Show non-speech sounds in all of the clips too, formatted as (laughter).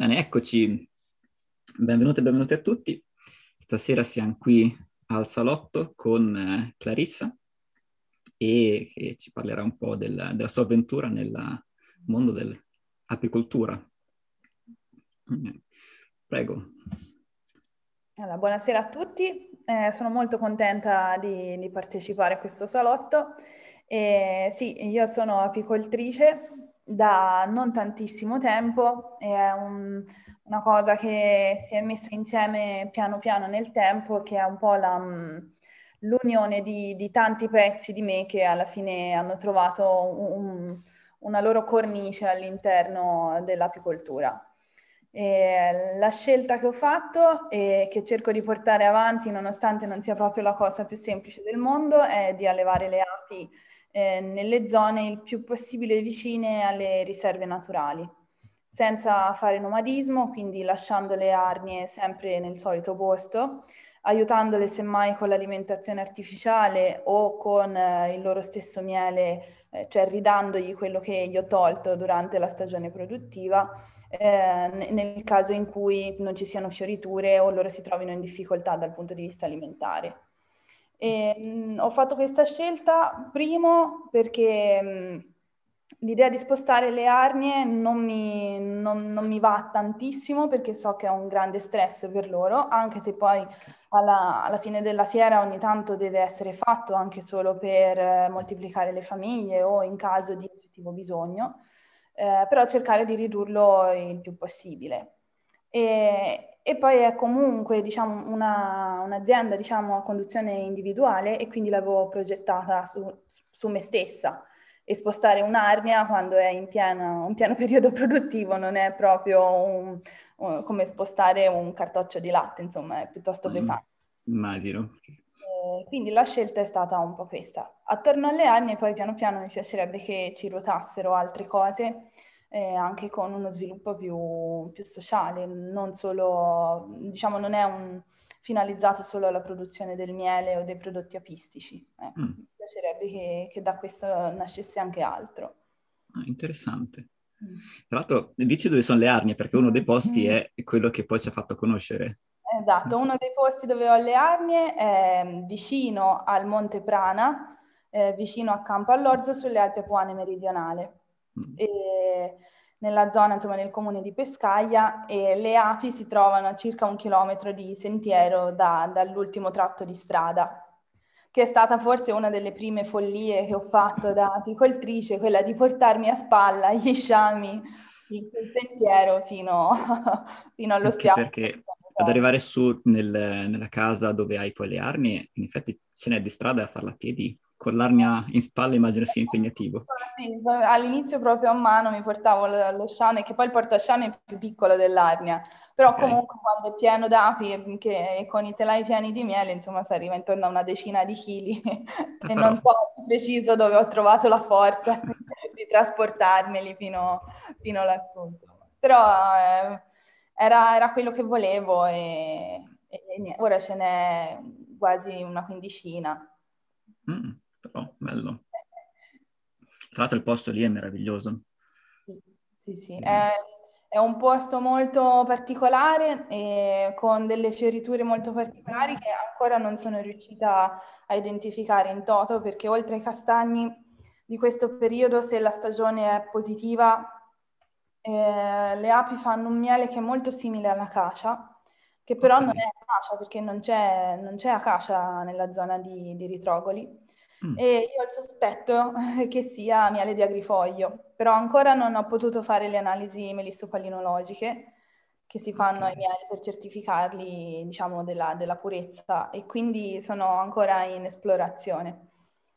Bene, eccoci. Benvenuti e benvenuti a tutti. Stasera siamo qui al salotto con eh, Clarissa e che ci parlerà un po' del, della sua avventura nel mondo dell'apicoltura. Prego. Allora, buonasera a tutti, eh, sono molto contenta di, di, partecipare a questo salotto. Eh, sì, io sono apicoltrice, da non tantissimo tempo, è un, una cosa che si è messa insieme piano piano nel tempo, che è un po' la, mm, l'unione di, di, tanti pezzi di me che alla fine hanno trovato un, una loro cornice all'interno dell'apicoltura. E la scelta che ho fatto e che cerco di portare avanti, nonostante non sia proprio la cosa più semplice del mondo, è di allevare le api eh, nelle zone il più possibile vicine alle riserve naturali, senza fare nomadismo, quindi lasciando le arnie sempre nel solito posto, aiutandole semmai con l'alimentazione artificiale o con eh, il loro stesso miele, eh, cioè ridandogli quello che gli ho tolto durante la stagione produttiva, eh, nel caso in cui non ci siano fioriture o loro si trovino in difficoltà dal punto di vista alimentare. E, mh, ho fatto questa scelta primo perché mh, l'idea di spostare le arnie non mi, non, non mi, va tantissimo perché so che è un grande stress per loro, anche se poi alla, alla fine della fiera ogni tanto deve essere fatto anche solo per eh, moltiplicare le famiglie o in caso di effettivo bisogno, eh, però cercare di ridurlo il più possibile. E, e poi è comunque diciamo, una, un'azienda diciamo, a conduzione individuale e quindi l'avevo progettata su, su me stessa e spostare un'arnia quando è in pieno, un pieno (laughs) periodo produttivo non è proprio un, un, come spostare un cartoccio di latte, insomma è piuttosto mm, pesante. Immagino. E quindi la scelta è stata un po' questa. Attorno alle arnie poi piano piano mi piacerebbe che ci ruotassero altre cose eh, anche con uno sviluppo più, più, sociale, non solo, diciamo, non è un, finalizzato solo alla produzione del miele o dei prodotti apistici. Ecco, mm. Mi piacerebbe che, che, da questo nascesse anche altro. Ah, interessante. Mm. Tra l'altro, dici dove sono le arnie, perché uno dei posti mm. è quello che poi ci ha fatto conoscere. Esatto, uno dei posti dove ho le arnie è vicino al Monte Prana, eh, vicino a Campo all'Orzo, sulle Alpi Apuane meridionali. Mm. E nella zona, insomma, nel comune di Pescaia e le api si trovano a circa un chilometro di sentiero da, dall'ultimo tratto di strada, che è stata forse una delle prime follie che ho fatto da (laughs) apicoltrice, quella di portarmi a spalla gli sciami sul sentiero fino, (laughs) fino allo spiaggia. Perché ad arrivare su nel, nella casa dove hai poi le armi, in effetti ce n'è di strada a farla a piedi con l'arnia in spalla immagino sia impegnativo. Sì, all'inizio proprio a mano mi portavo lo, sciame, che poi il portasciame è più piccolo dell'arnia, però okay. comunque quando è pieno d'api e, che, con i telai pieni di miele, insomma si arriva intorno a una decina di chili (laughs) e non so preciso dove ho trovato la forza (laughs) di trasportarmeli fino, fino lassù. Insomma. Però eh, era, era, quello che volevo e, e, ora ce n'è quasi una quindicina. Mm bello. Tra l'altro il posto lì è meraviglioso. Sì, sì, sì. È, è, un posto molto particolare e con delle fioriture molto particolari che ancora non sono riuscita a identificare in toto perché oltre ai castagni di questo periodo, se la stagione è positiva, eh, le api fanno un miele che è molto simile all'acacia, che però okay. non è acacia perché non c'è, non c'è acacia nella zona di, di Ritrogoli. Mm. E io ho il sospetto (laughs) che sia miele di agrifoglio, però ancora non ho potuto fare le analisi melissopalinologiche che si fanno okay. ai mieli per certificarli, diciamo, della, della, purezza e quindi sono ancora in esplorazione.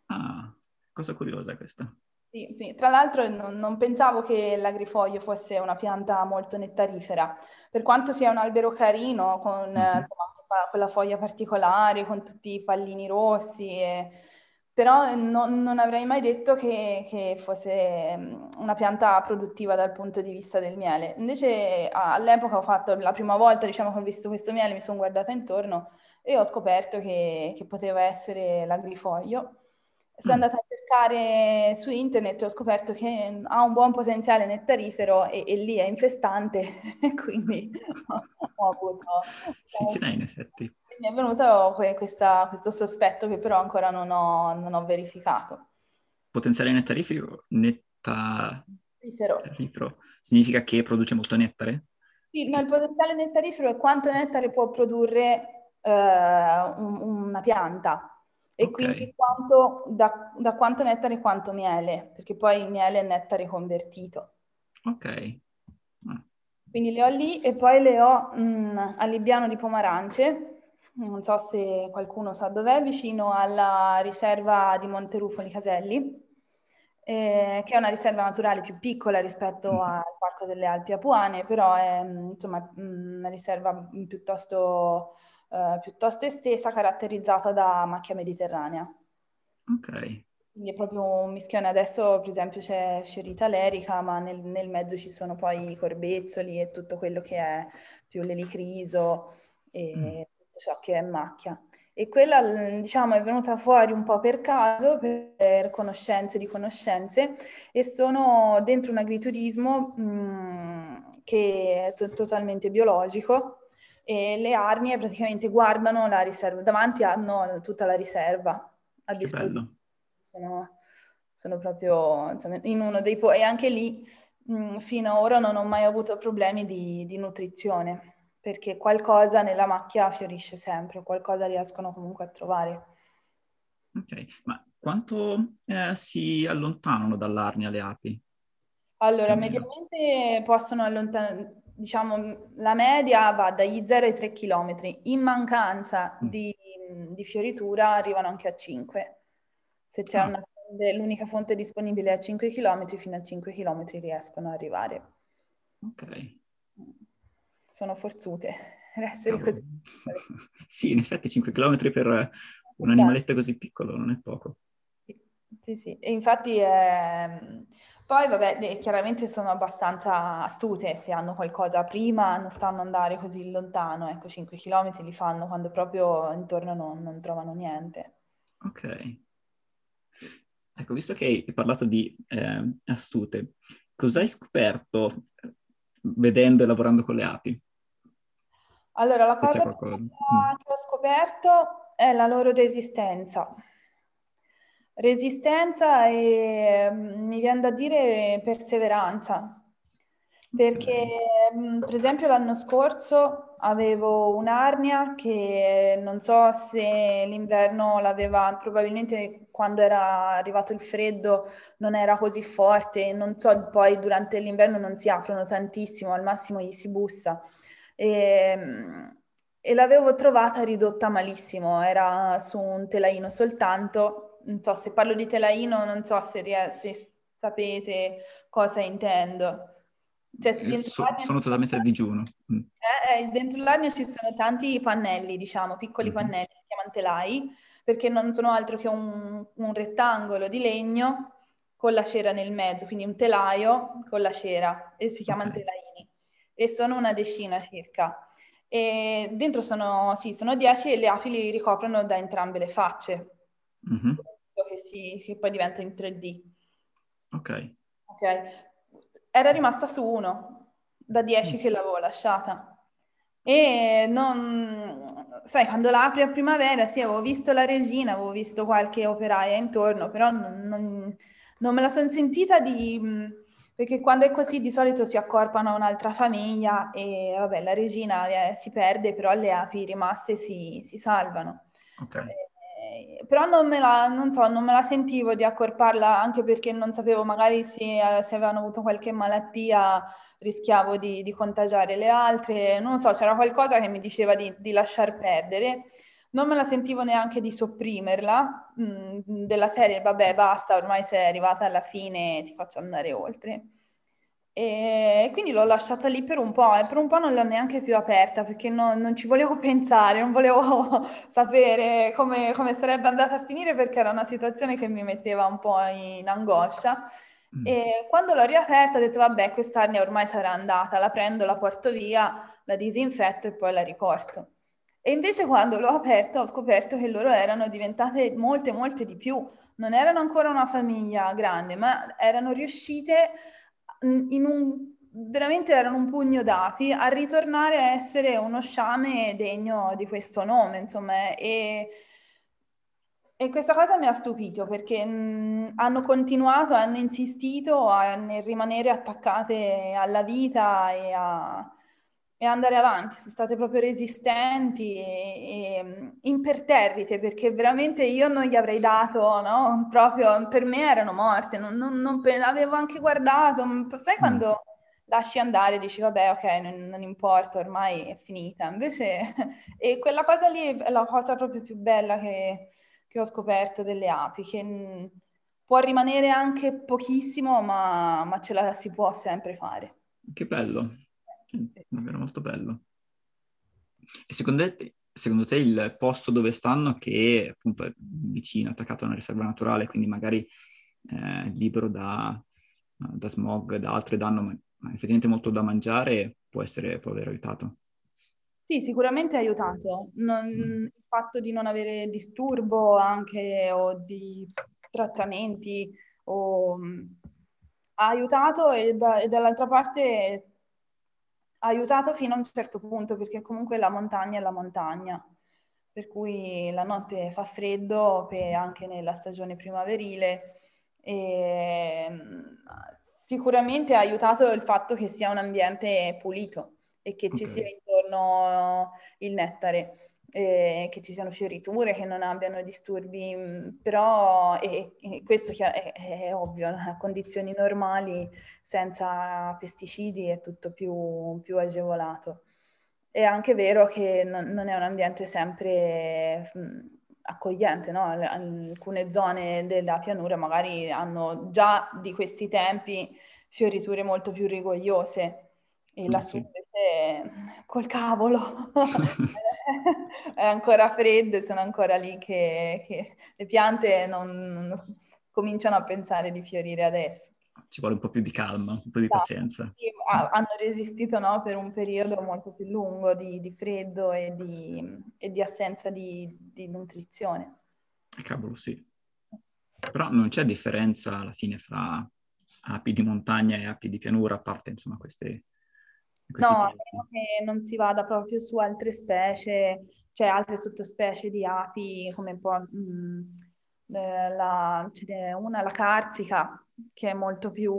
Ah, cosa curiosa questa. Sì, sì. Tra l'altro non, non, pensavo che l'agrifoglio fosse una pianta molto nettarifera, per quanto sia un albero carino, con mm-hmm. eh, quella foglia particolare, con tutti i pallini rossi e però non, non avrei mai detto che, che, fosse una pianta produttiva dal punto di vista del miele. Invece all'epoca ho fatto la prima volta, diciamo che ho visto questo miele, mi sono guardata intorno e ho scoperto che, che poteva essere l'agrifoglio. Sono mm. andata a cercare su internet ho scoperto che ha un buon potenziale nettarifero e, e lì è infestante, (laughs) quindi (laughs) (laughs) ho avuto... Sì, ce n'è in effetti. Mi è venuto questa, questo sospetto che però ancora non ho, non ho verificato. Potenziale nettarifero, nettarifero significa che produce molto nettare? Sì, no, il potenziale nettarifero è quanto nettare può produrre un, una pianta e okay. quindi quanto, da, da, quanto nettare quanto miele, perché poi il miele è nettare convertito. Ok. Ah. Quindi le ho lì e poi le ho mh, mm, a Libbiano di Pomarance, non so se qualcuno sa dov'è, vicino alla riserva di Monterufoli Caselli, eh, che è una riserva naturale più piccola rispetto mm. al Parco delle Alpi Apuane, però è mm, insomma mm, una riserva piuttosto eh, piuttosto estesa, caratterizzata da macchia mediterranea. Ok. Quindi è proprio un mischione. Adesso, per esempio, c'è fiorita lerica, ma nel, nel, mezzo ci sono poi i corbezzoli e tutto quello che è più l'elicriso e ciò che è macchia. E quella, diciamo, è venuta fuori un po' per caso, per conoscenze di conoscenze, e sono dentro un agriturismo mh, mm, che è t- totalmente biologico, e le arnie praticamente guardano la riserva, davanti hanno tutta la riserva a disposizione. Sono, sono, proprio insomma, in uno dei po- e anche lì mh, fino ad ora non ho mai avuto problemi di, di, nutrizione perché qualcosa nella macchia fiorisce sempre, qualcosa riescono comunque a trovare. Ok, ma quanto eh, si allontanano dall'arnia le api? Allora, mediamente possono allontanare diciamo, la media va dagli 0 ai 3 km. In mancanza mm. di, di fioritura arrivano anche a 5. Se c'è ah. una, l'unica fonte disponibile a 5 km, fino a 5 km riescono ad arrivare. Ok. Sono forzute (laughs) essere così. (laughs) sì, in effetti 5 km per un animaletto così piccolo non è poco. Sì, sì, e infatti eh, poi vabbè, chiaramente sono abbastanza astute, se hanno qualcosa prima non stanno andare così lontano, ecco 5 km li fanno quando proprio intorno non, non trovano niente. Ok. Ecco, visto che hai parlato di eh, astute, cosa hai scoperto eh, vedendo e lavorando con le api? Allora, la cosa che ho scoperto è la loro resistenza. Resistenza e mm, mi viene da dire perseveranza, perché mm, per esempio l'anno scorso avevo un'arnia che non so se l'inverno l'aveva, probabilmente quando era arrivato il freddo non era così forte, non so, poi durante l'inverno non si aprono tantissimo, al massimo gli si bussa. E, mm, e l'avevo trovata ridotta malissimo, era su un telaino soltanto non so se parlo di telaino, non so se, se sapete cosa intendo. Cioè, eh, so, sono totalmente a digiuno. Mm. Eh, eh, dentro l'arnia ci sono tanti pannelli, diciamo, piccoli mm-hmm. pannelli, si chiamano telai, perché non sono altro che un, un, rettangolo di legno con la cera nel mezzo, quindi un telaio con la cera, e si chiamano okay. telaini. E sono una decina circa. E dentro sono, sì, sono dieci e le api li ricoprono da entrambe le facce. Mm-hmm che, si, che poi diventa in 3D. Ok. Ok. Era rimasta su uno, da 10 mm. che l'avevo lasciata. E non, sai, quando l'apri a primavera, sì, avevo visto la regina, avevo visto qualche operaia intorno, però non, non, non me la sono sentita di... perché quando è così di solito si accorpano a un'altra famiglia e vabbè, la regina eh, si perde, però le api rimaste si, si salvano. Ok. Però non me, la, non, so, non me la sentivo di accorparla anche perché non sapevo magari se, eh, se avevano avuto qualche malattia rischiavo di, di, contagiare le altre, non so, c'era qualcosa che mi diceva di, di lasciar perdere. Non me la sentivo neanche di sopprimerla, mh, mm, della serie, vabbè, basta, ormai sei arrivata alla fine, ti faccio andare oltre. E quindi l'ho lasciata lì per un po' e per un po' non l'ho neanche più aperta perché non, non ci volevo (laughs) pensare, non volevo (laughs) sapere come, come, sarebbe andata a finire perché era una situazione che mi metteva un po' in angoscia. Mm. E quando l'ho riaperta ho detto vabbè quest'arnia ormai sarà andata, la prendo, la porto via, la disinfetto e poi la riporto. E invece quando l'ho aperta ho scoperto che loro erano diventate molte, molte di più. Non erano ancora una famiglia grande, ma erano riuscite in un veramente erano un pugno d'api a ritornare a essere uno sciame degno di questo nome, insomma, e, e questa cosa mi ha stupito perché mh, hanno continuato, hanno insistito a, a rimanere attaccate alla vita e a, e andare avanti, sono state proprio resistenti e, e imperterrite perché veramente io non gli avrei dato, no? Proprio per me erano morte, non, non, non l'avevo anche guardato, sai mm. quando lasci andare, dici vabbè ok, non, non, importa, ormai è finita. Invece, (laughs) e quella cosa lì è la cosa proprio più bella che, che ho scoperto delle api, che può rimanere anche pochissimo, ma, ma ce la si può sempre fare. Che bello, davvero molto bello. E secondo te, secondo te il posto dove stanno, che appunto è vicino, attaccato a una riserva naturale, quindi magari eh, libero da, da smog, da altri danno, effettivamente molto da mangiare può, essere, può aver aiutato. Sì, sicuramente ha aiutato. Non, mm. Il fatto di non avere disturbo anche o di trattamenti o, ha aiutato e, da, e, dall'altra parte aiutato fino a un certo punto perché comunque la montagna è la montagna, per cui la notte fa freddo anche nella stagione primaverile e Sicuramente ha aiutato il fatto che sia un ambiente pulito e che okay. ci sia intorno il nettare, eh, che ci siano fioriture, che non abbiano disturbi, mm, però e, e questo è, è, ovvio, a (laughs) condizioni normali, senza pesticidi è tutto più, più agevolato. È anche vero che non, non è un ambiente sempre mh, mm, accogliente, no? Alcune zone della pianura magari hanno già di questi tempi fioriture molto più rigogliose e lassù invece col cavolo (laughs) è ancora freddo sono ancora lì che, che le piante non, cominciano a pensare di fiorire adesso. Ci vuole un po' più di calma, un po' di esatto. pazienza. Sì, hanno resistito no, per un periodo molto più lungo di, di freddo e di, e di assenza di, di, nutrizione. Eh, cavolo, sì. Però non c'è differenza alla fine fra api di montagna e api di pianura, a parte insomma queste... No, a meno che non si vada proprio su altre specie, cioè altre sottospecie di api, come può... Mh, mm, eh, la, una, la carsica, che è molto più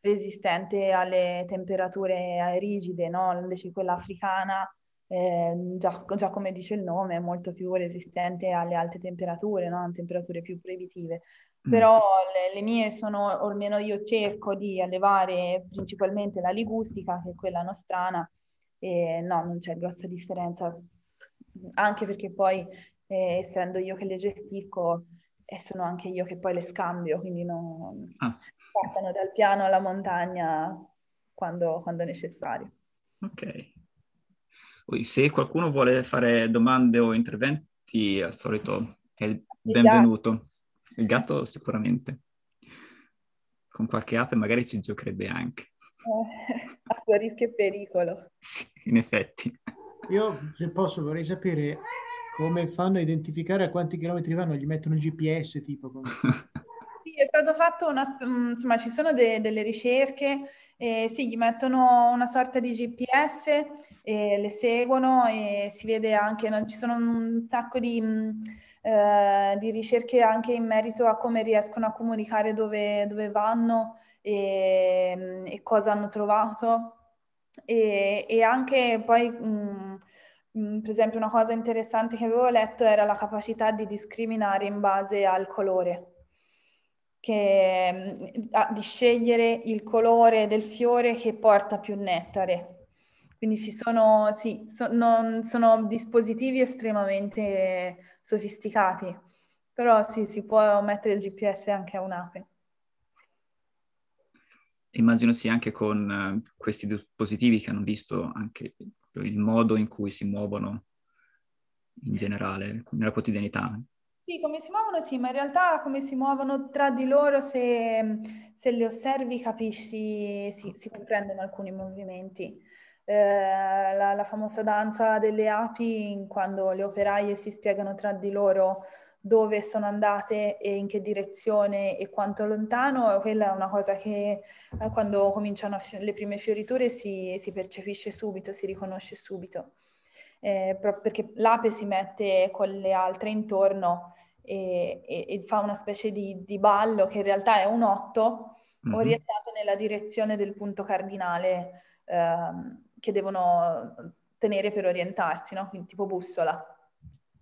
resistente alle temperature rigide, no? Invece quella africana, eh, già, già, come dice il nome, è molto più resistente alle alte temperature, no? temperature più proibitive. Mm. Però le, le, mie sono, o almeno io cerco di allevare principalmente la ligustica, che è quella nostrana, e no, non c'è grossa differenza, anche perché poi, eh, essendo io che le gestisco, e sono anche io che poi le scambio, quindi non ah. passano dal piano alla montagna quando, quando necessario. Ok. Poi, se qualcuno vuole fare domande o interventi, al solito è il benvenuto. Il gatto sicuramente. Con qualche app magari ci giocherebbe anche. Eh, a suo rischio e pericolo. Sì, in effetti. Io, se posso, vorrei sapere come fanno a identificare a quanti chilometri vanno? Gli mettono il GPS tipo? Come... sì, è stato fatto una... Mm, insomma, ci sono de- delle ricerche, eh, sì, gli mettono una sorta di GPS, e le seguono e si vede anche, no, ci sono un sacco di, mm, eh, di, ricerche anche in merito a come riescono a comunicare dove, dove vanno e, mm, e, cosa hanno trovato. E, e anche poi... Mh, Mm, per esempio una cosa interessante che avevo letto era la capacità di discriminare in base al colore, che, mm, di scegliere il colore del fiore che porta più nettare. Quindi ci sono, sì, so, non, sono dispositivi estremamente sofisticati, però sì, si può mettere il GPS anche a un'ape. Immagino sia anche con uh, questi dispositivi che hanno visto anche il modo in cui si muovono in generale, nella quotidianità. Sì, come si muovono sì, ma in realtà come si muovono tra di loro, se, se le osservi capisci, sì, si comprendono alcuni movimenti. Eh, la, la, famosa danza delle api, quando le operaie si spiegano tra di loro dove sono andate e in che direzione e quanto lontano, quella è una cosa che eh, quando cominciano le prime fioriture si, si, percepisce subito, si riconosce subito, eh, perché l'ape si mette con le altre intorno e, e, e fa una specie di, di, ballo che in realtà è un otto mm-hmm. orientato nella direzione del punto cardinale eh, che devono tenere per orientarsi, no? quindi tipo bussola.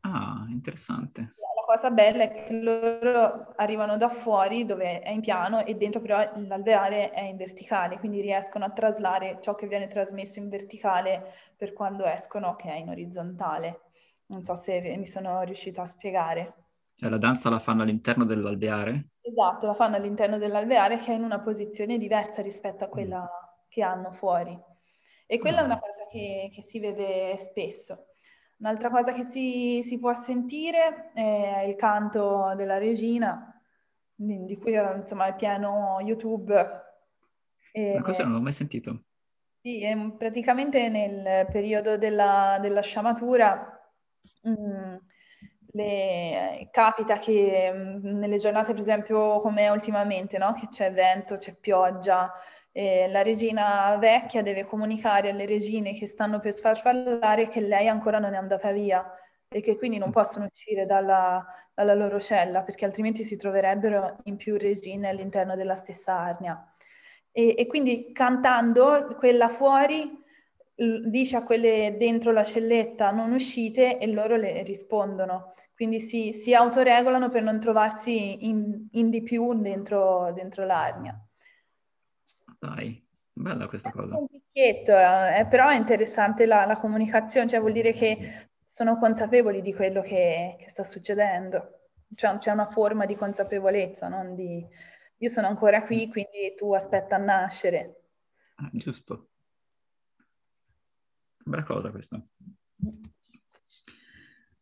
Ah, interessante cosa bella è che loro arrivano da fuori dove è in piano e dentro però l'alveare è in verticale, quindi riescono a traslare ciò che viene trasmesso in verticale per quando escono che è in orizzontale. Non so se mi sono riuscita a spiegare. Cioè la danza la fanno all'interno dell'alveare? Esatto, la fanno all'interno dell'alveare che è in una posizione diversa rispetto a quella mm. che hanno fuori. E quella è una cosa che, che si vede spesso. Un'altra cosa che si, si, può sentire è il canto della regina, di cui insomma è pieno YouTube. E, Ma cosa non l'ho mai sentito? Sì, praticamente nel periodo della, della sciamatura mh, mm, le, capita che mh, mm, nelle giornate, per esempio, come ultimamente, no? che c'è vento, c'è pioggia, eh, la regina vecchia deve comunicare alle regine che stanno per sfarfallare che lei ancora non è andata via e che quindi non possono uscire dalla, dalla loro cella perché altrimenti si troverebbero in più regine all'interno della stessa arnia. E, e quindi cantando quella fuori dice a quelle dentro la celletta non uscite e loro le rispondono. Quindi si, si autoregolano per non trovarsi in, in di più dentro, dentro l'arnia. Dai, bella questa cosa. Un picchietto, eh, però è interessante la, la, comunicazione, cioè vuol dire che sono consapevoli di quello che, che sta succedendo. Cioè, c'è una forma di consapevolezza, non di io sono ancora qui, quindi tu aspetta a nascere. Ah, giusto. Bella cosa questa.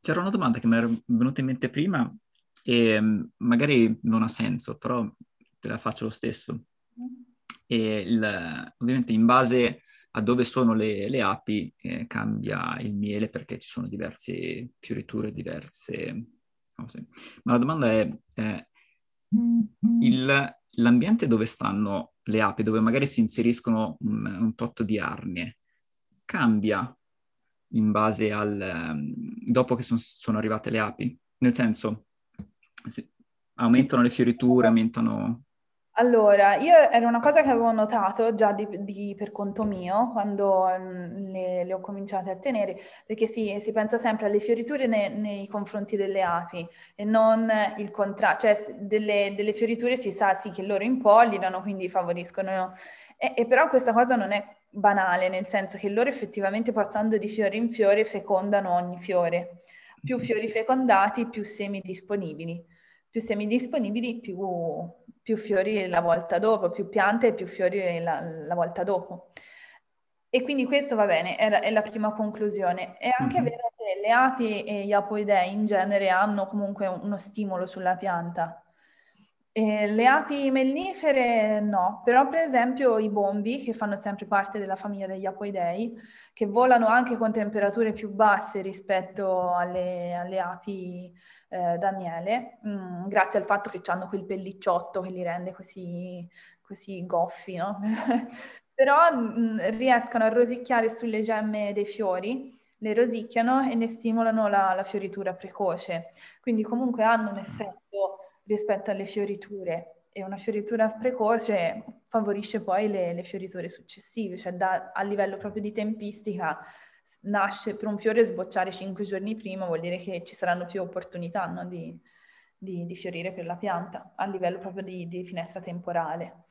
C'era una domanda che mi era venuta in mente prima e mm, magari non ha senso, però te la faccio lo stesso e il, ovviamente in base a dove sono le, le api eh, cambia il miele perché ci sono diverse fioriture, diverse cose. Ma la domanda è, eh, il, l'ambiente dove stanno le api, dove magari si inseriscono un, un tot di arnie, cambia in base al... Um, dopo che son, sono arrivate le api? Nel senso, aumentano le fioriture, aumentano... Allora, io era una cosa che avevo notato già di, di, per conto mio quando mm, le, le, ho cominciate a tenere, perché sì, si pensa sempre alle fioriture ne, nei confronti delle api e non il contrario, cioè delle, delle, fioriture si sa sì che loro impollinano, quindi favoriscono, e, e però questa cosa non è banale, nel senso che loro effettivamente passando di fiore in fiore fecondano ogni fiore. Più fiori fecondati, più semi disponibili. Più semi disponibili, più più fiori la volta dopo, più piante e più fiori la, la volta dopo. E quindi questo va bene, è la, è la prima conclusione. È anche mm-hmm. vero che le api e gli apoidei in genere hanno comunque uno stimolo sulla pianta. E le api mellifere no, però per esempio i bombi, che fanno sempre parte della famiglia degli apoidei, che volano anche con temperature più basse rispetto alle, alle api eh, da miele, mh, mm, grazie al fatto che hanno quel pellicciotto che li rende così, così goffi, no? (laughs) Però mh, mm, riescono a rosicchiare sulle gemme dei fiori, le rosicchiano e ne stimolano la, la fioritura precoce. Quindi comunque hanno un effetto rispetto alle fioriture e una fioritura precoce favorisce poi le, le fioriture successive, cioè da, a livello proprio di tempistica nasce per un fiore sbocciare cinque giorni prima vuol dire che ci saranno più opportunità no? di, di, di, fiorire per la pianta a livello proprio di, di, finestra temporale.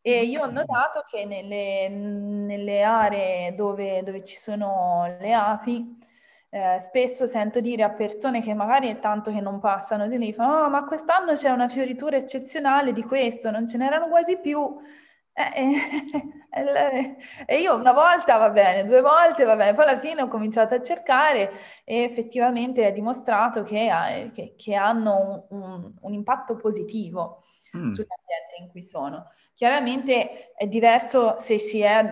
E io ho notato che nelle, nelle aree dove, dove, ci sono le api, eh, spesso sento dire a persone che magari è tanto che non passano di lì, oh, ma quest'anno c'è una fioritura eccezionale di questo, non ce n'erano quasi più. Eh, eh, (laughs) e io una volta va bene, due volte va bene, poi alla fine ho cominciato a cercare e effettivamente è dimostrato che, che, che hanno un, un, un, impatto positivo mm. sull'ambiente in cui sono. Chiaramente è diverso se si è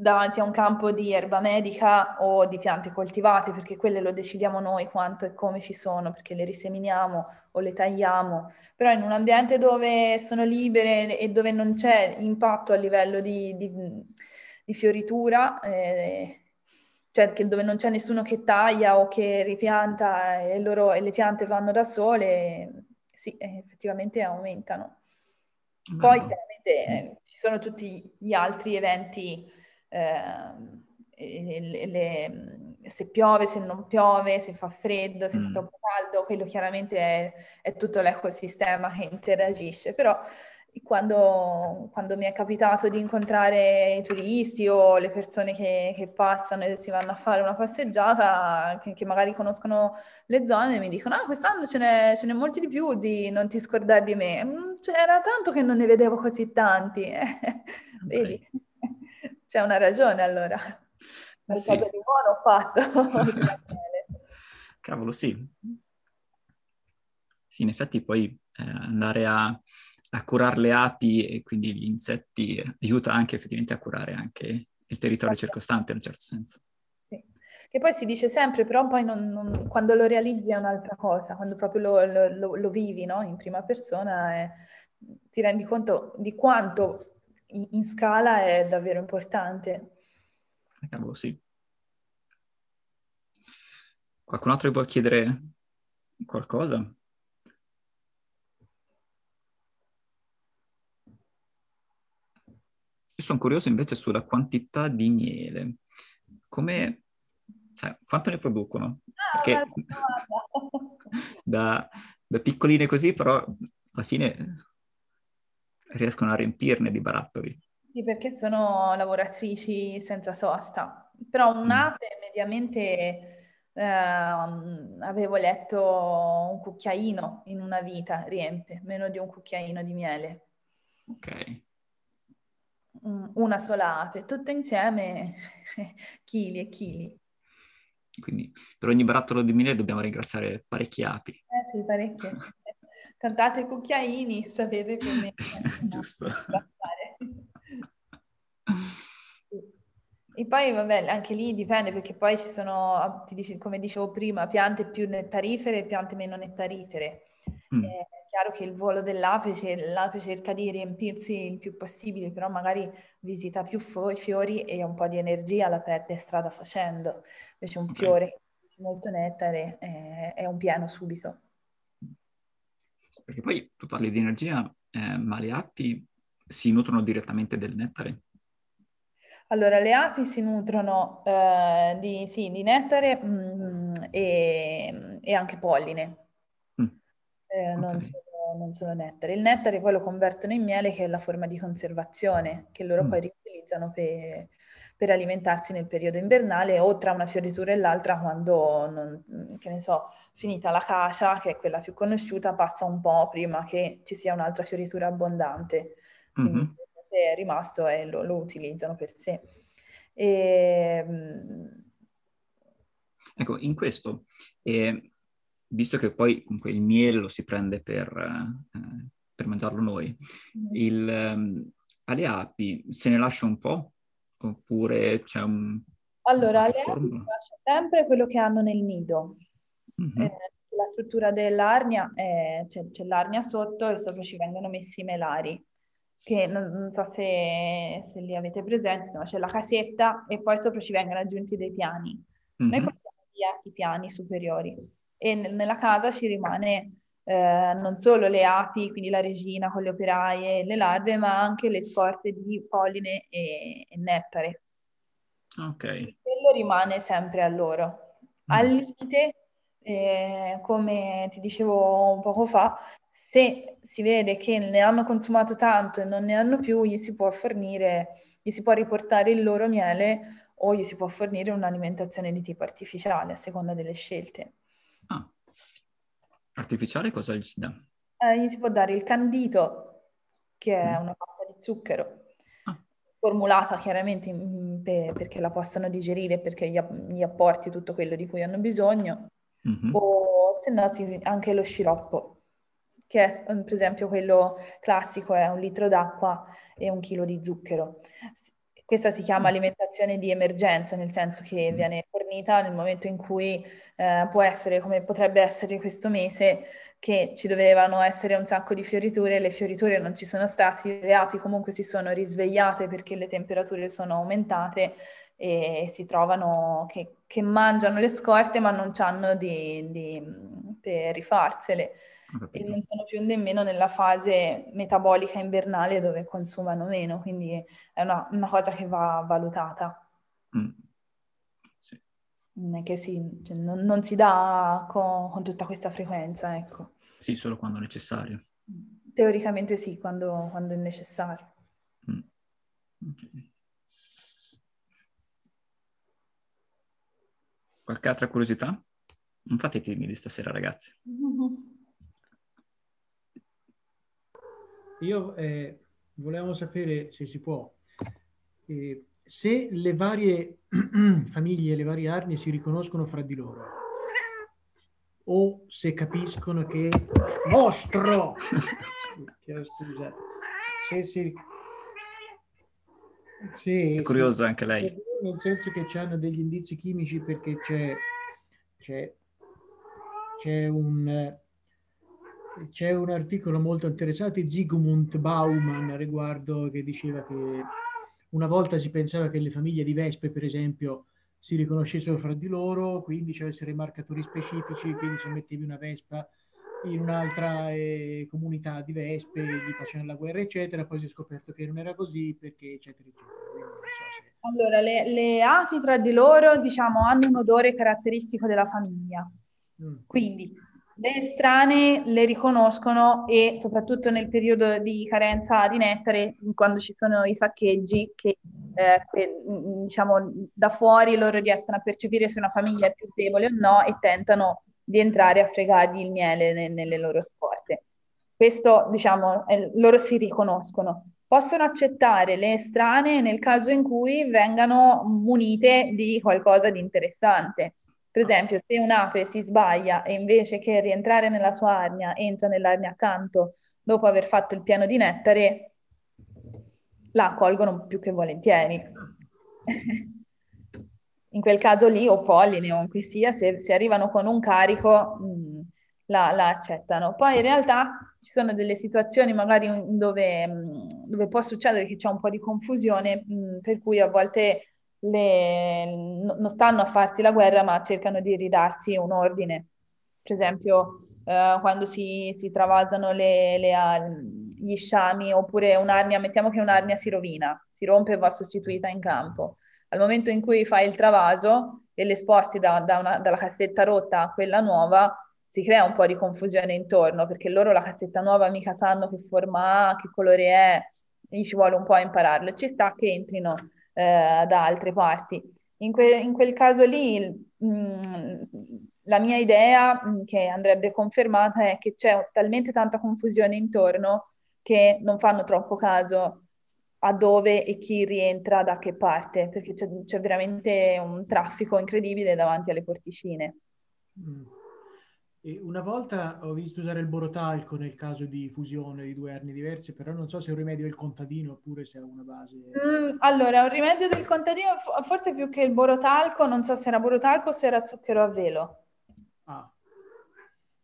davanti a un campo di erba medica o di piante coltivate, perché quelle lo decidiamo noi quanto e come ci sono, perché le riseminiamo o le tagliamo, però in un ambiente dove sono libere e dove non c'è impatto a livello di, di, di fioritura, eh, cioè che dove non c'è nessuno che taglia o che ripianta e, loro, e le piante vanno da sole, sì, effettivamente aumentano. Poi chiaramente eh, ci sono tutti gli altri eventi le, le, se piove, se non piove, se fa freddo, se mm. fa troppo caldo, quello chiaramente è, è, tutto l'ecosistema che interagisce, però quando, quando, mi è capitato di incontrare i turisti o le persone che, che passano e si vanno a fare una passeggiata, che, che, magari conoscono le zone, mi dicono, ah, quest'anno ce n'è, ce n'è molti di più di non ti scordare di me. Mm, c'era tanto che non ne vedevo così tanti. (laughs) Vedi? C'è una ragione allora. (laughs) Qualcosa sì. di buono ho fatto. (laughs) (laughs) Cavolo, sì. Sì, in effetti poi eh, andare a, a, curare le api e quindi gli insetti aiuta anche effettivamente a curare anche il territorio certo. circostante in un certo senso. Sì. Che poi si dice sempre, però poi non, non, quando lo realizzi è un'altra cosa, quando proprio lo, lo, lo vivi no? in prima persona è, ti rendi conto di quanto in, scala è davvero importante. Cavolo, sì. Qualcun altro vuole chiedere qualcosa? Io sono curioso invece sulla quantità di miele. Come, cioè, quanto ne producono? Ah, Perché (laughs) da, da piccoline così, però alla fine riescono a riempirne di barattoli. Sì, perché sono lavoratrici senza sosta. Però un'ape mm. mediamente eh, avevo letto un cucchiaino in una vita riempie, meno di un cucchiaino di miele. Ok. Una sola ape, tutte insieme (laughs) chili e chili. Quindi per ogni barattolo di miele dobbiamo ringraziare parecchie api. Eh sì, parecchie. (laughs) Cantate cucchiaini, sapete più o meno. (laughs) (laughs) Giusto. E poi, vabbè, anche lì dipende perché poi ci sono, come dicevo prima, piante più nettarifere e piante meno nettarifere. Mm. È chiaro che il volo dell'ape, l'ape cerca di riempirsi il più possibile, però magari visita più fiori e un po' di energia la perde strada facendo. Invece un fiore molto nettare è, è un pieno subito. Perché poi tu parli di energia, eh, ma le api si nutrono direttamente del nettare? Allora, le api si nutrono eh, di, sì, di, nettare mm, e, e, anche polline, mm. eh, non, okay. solo, non, solo, nettare. Il nettare poi lo convertono in miele, che è la forma di conservazione, che loro mm. poi riutilizzano per, per, alimentarsi nel periodo invernale o tra una fioritura e l'altra, quando, non, che ne so, finita la cacia, che è quella più conosciuta, passa un po' prima che ci sia un'altra fioritura abbondante. Mm-hmm è rimasto e lo, lo utilizzano per sé. E, ehm, ecco, in questo, eh, visto che poi comunque il miele lo si prende per, eh, per mangiarlo noi, mm. il, um, alle api se ne lascia un po' oppure c'è un... Allora, alle api lascia sempre quello che hanno nel nido. Mm-hmm. Eh, la struttura dell'arnia, è, c'è, c'è l'arnia sotto e sopra ci vengono messi i melari che non, non so se, se, li avete presenti, insomma c'è la casetta e poi sopra ci vengono aggiunti dei piani. Mm-hmm. Noi portiamo via i piani superiori e n- nella casa ci rimane eh, non solo le api, quindi la regina con le operaie e le larve, ma anche le scorte di polline e, e nettare. Ok. E quello rimane sempre a loro. Mm. Al limite, eh, come ti dicevo poco fa, se si vede che ne hanno consumato tanto e non ne hanno più, gli si può fornire, gli si può riportare il loro miele o gli si può fornire un'alimentazione di tipo artificiale a seconda delle scelte. Ah. Artificiale cosa gli si dà? Eh, gli si può dare il candito, che è mm. una pasta di zucchero, ah. formulata chiaramente per, perché la possano digerire, perché gli, gli, apporti tutto quello di cui hanno bisogno, mm-hmm. o se no anche lo sciroppo che è per esempio quello classico è un litro d'acqua e un chilo di zucchero. Questa si chiama alimentazione di emergenza, nel senso che viene fornita nel momento in cui eh, può essere, come potrebbe essere questo mese, che ci dovevano essere un sacco di fioriture, le fioriture non ci sono state, le api comunque si sono risvegliate perché le temperature sono aumentate e si trovano che, che mangiano le scorte ma non hanno di, di, per rifarsele e non sono più nemmeno nella fase metabolica invernale dove consumano meno, quindi è una, una cosa che va valutata. Mm. Sì. Non è che si, cioè, non, non, si dà con, con, tutta questa frequenza, ecco. Sì, solo quando è necessario. Teoricamente sì, quando, quando è necessario. Mm. Okay. Qualche altra curiosità? Non fate timidi stasera, ragazzi. Mm-hmm. (laughs) Io eh, volevo sapere se si può, eh, se le varie (clears throat) famiglie, le varie arnie si riconoscono fra di loro o se capiscono che mostro (laughs) scusa se si sì, è curiosa sì, anche lei. Nel senso che hanno degli indizi chimici perché c'è c'è, c'è un c'è un articolo molto interessante di Zygmunt Bauman a riguardo che diceva che una volta si pensava che le famiglie di vespe, per esempio, si riconoscessero fra di loro, quindi c'erano marcatori specifici, quindi se mettevi una vespa in un'altra eh, comunità di vespe, gli facevano la guerra, eccetera, poi si è scoperto che non era così, perché eccetera, eccetera. So se... Allora, le, le, api tra di loro, diciamo, hanno un odore caratteristico della famiglia. Mm. Quindi le estranee le riconoscono e soprattutto nel periodo di carenza di nettare, quando ci sono i saccheggi, che eh, diciamo da fuori loro riescono a percepire se una famiglia è più debole o no e tentano di entrare a fregargli il miele ne, nelle loro scorte. Questo, diciamo, eh, loro si riconoscono. Possono accettare le estranee nel caso in cui vengano munite di qualcosa di interessante per esempio, se un'ape si sbaglia e invece che rientrare nella sua arnia, entra nell'arnia accanto dopo aver fatto il piano di nettare, la accolgono più che volentieri. (laughs) In quel caso lì, o polline o anche sia, se, se arrivano con un carico, mh, mm, la, la, accettano. Poi in realtà ci sono delle situazioni magari dove, mm, dove può succedere che c'è un po' di confusione, mh, mm, per cui a volte le, non stanno a farsi la guerra, ma cercano di ridarsi un ordine. Per esempio, eh, quando si, si travasano le, le, gli sciami, oppure un'arnia, mettiamo che un'arnia si rovina, si rompe e va sostituita in campo. Al momento in cui fai il travaso e le sposti da, da una, dalla cassetta rotta a quella nuova, si crea un po' di confusione intorno, perché loro la cassetta nuova mica sanno che forma ha, che colore è, gli ci vuole un po' impararlo. Ci sta che entrino eh, da altre parti. In, que- in, quel caso lì mh, mm, la mia idea, mh, mm, che andrebbe confermata, è che c'è talmente tanta confusione intorno che non fanno troppo caso a dove e chi rientra da che parte, perché c'è, c'è veramente un traffico incredibile davanti alle porticine. Mm. E una volta ho visto usare il borotalco nel caso di fusione di due arnie diverse, però non so se è un rimedio del contadino oppure se ha una base. Mm, allora, un rimedio del contadino, forse più che il borotalco, non so se era borotalco o se era zucchero a velo. Ah,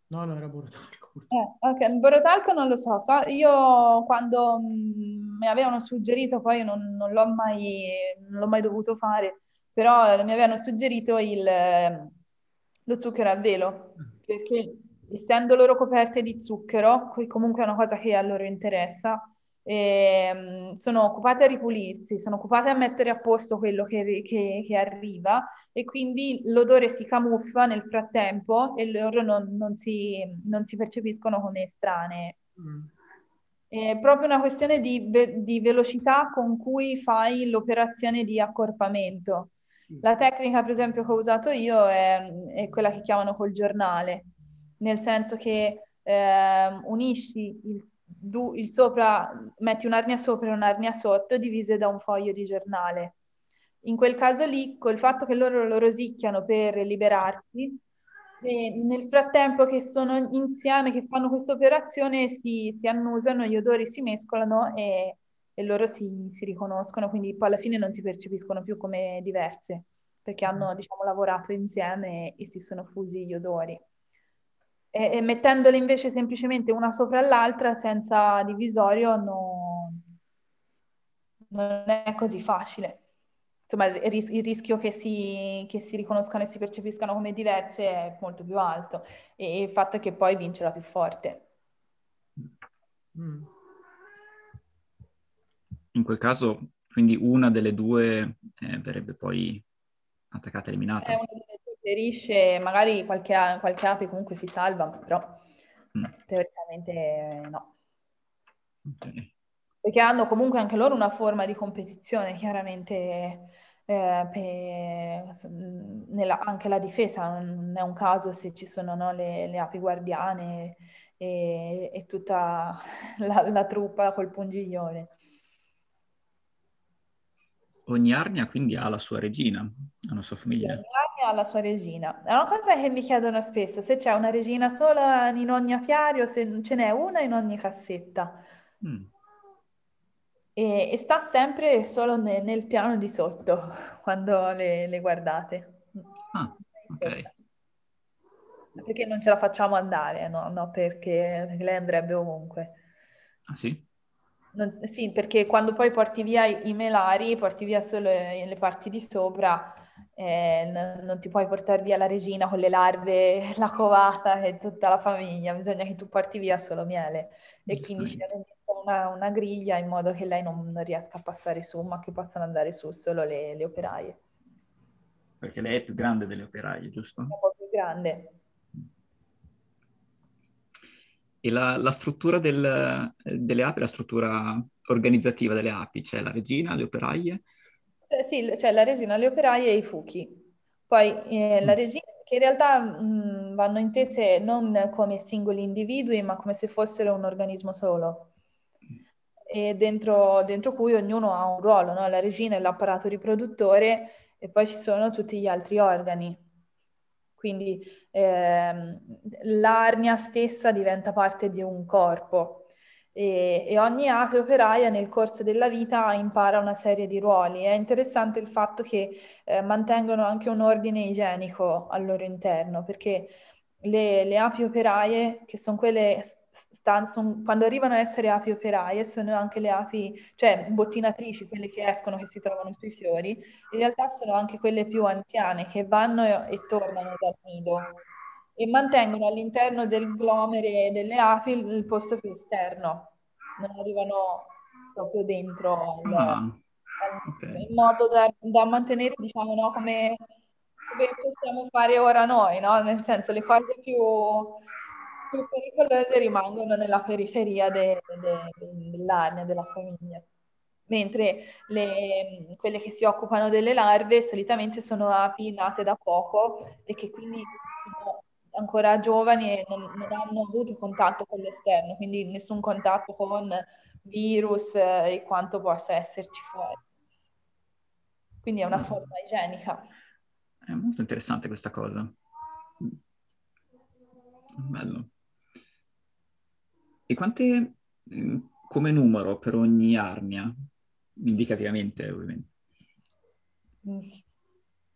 no, no, era borotalco. Eh, ok, il borotalco non lo so, so io quando mh, mm, mi avevano suggerito, poi non, non, l'ho mai, non l'ho mai dovuto fare, però mi avevano suggerito il, lo zucchero a velo. Mm perché essendo loro coperte di zucchero, comunque è una cosa che a loro interessa, eh, sono occupate a ripulirsi, sono occupate a mettere a posto quello che, che, che arriva e quindi l'odore si camuffa nel frattempo e loro non, non, si, non si, percepiscono come estranee. Mm. È proprio una questione di, di, velocità con cui fai l'operazione di accorpamento. La tecnica, per esempio, che ho usato io è, è quella che chiamano col giornale, nel senso che eh, unisci il, du, il, sopra, metti un'arnia sopra e un'arnia sotto divise da un foglio di giornale. In quel caso lì, col fatto che loro lo rosicchiano per liberarsi, nel frattempo che sono insieme, che fanno questa operazione, si, si annusano, gli odori si mescolano e e loro si, si riconoscono, quindi poi alla fine non si percepiscono più come diverse, perché hanno diciamo, lavorato insieme e si sono fusi gli odori. E, e mettendole invece semplicemente una sopra l'altra senza divisorio no, non è così facile. Insomma, il, ris- il rischio che si, che si, riconoscano e si percepiscano come diverse è molto più alto e il fatto è che poi vince la più forte. Mm. In quel caso, quindi una delle due eh, verrebbe poi attaccata e eliminata. È una delle due perisce, magari qualche, qualche ape comunque si salva, però mm. teoricamente no. Okay. Perché hanno comunque anche loro una forma di competizione, chiaramente eh, per, nella, anche la difesa non è un caso se ci sono no, le, le, api guardiane e, e tutta (laughs) la, la truppa col pungiglione. Ogni arnia quindi ha la sua regina, ha la sua famiglia. Ogni arnia ha la sua regina. È una cosa che mi chiedono spesso, se c'è una regina sola in ogni apiario, se ce n'è una in ogni cassetta. Mm. E, e, sta sempre solo ne, nel piano di sotto, (laughs) quando le, le guardate. Ah, ok. Perché non ce la facciamo andare, no? no perché, perché lei andrebbe ovunque. Ah sì? Non, sì, perché quando poi porti via i, i melari, porti via solo le parti di sopra, eh, n- non ti puoi portare via la regina con le larve, (laughs) la covata e tutta la famiglia, bisogna che tu porti via solo miele. E quindi ci una, una, griglia in modo che lei non, non, riesca a passare su, ma che possano andare su solo le, le operaie. Perché lei è più grande delle operaie, giusto? È un po' più grande. E la, la struttura del, delle api, la struttura organizzativa delle api, c'è la regina, le operaie? Eh, sì, c'è la regina, le operaie e i fuchi. Poi eh, la mm. regina, che in realtà mh, mm, vanno intese non come singoli individui, ma come se fossero un organismo solo. E dentro, dentro cui ognuno ha un ruolo, no? La regina è l'apparato riproduttore e poi ci sono tutti gli altri organi. Quindi ehm, l'arnia stessa diventa parte di un corpo e, e, ogni ape operaia nel corso della vita impara una serie di ruoli. È interessante il fatto che eh, mantengono anche un ordine igienico al loro interno, perché le, le api operaie, che sono quelle stanno, son, quando arrivano a essere api operaie, sono anche le api, cioè bottinatrici, quelle che escono, che si trovano sui fiori, in realtà sono anche quelle più anziane che vanno e, e tornano dal nido e mantengono all'interno del glomere delle api il, il posto più esterno, non arrivano proprio dentro al, ah, al, okay. in modo da, da mantenere, diciamo, no, come, come possiamo fare ora noi, no? Nel senso, le cose più più pericolose rimangono nella periferia de, de, dell'arnia, della famiglia. Mentre le, quelle che si occupano delle larve solitamente sono api nate da poco e che quindi sono ancora giovani e non, non hanno avuto contatto con l'esterno, quindi nessun contatto con virus e quanto possa esserci fuori. Quindi è una forma igienica. È molto interessante questa cosa. Bello. E quante, ehm, come numero per ogni arnia? Indicativamente, ovviamente.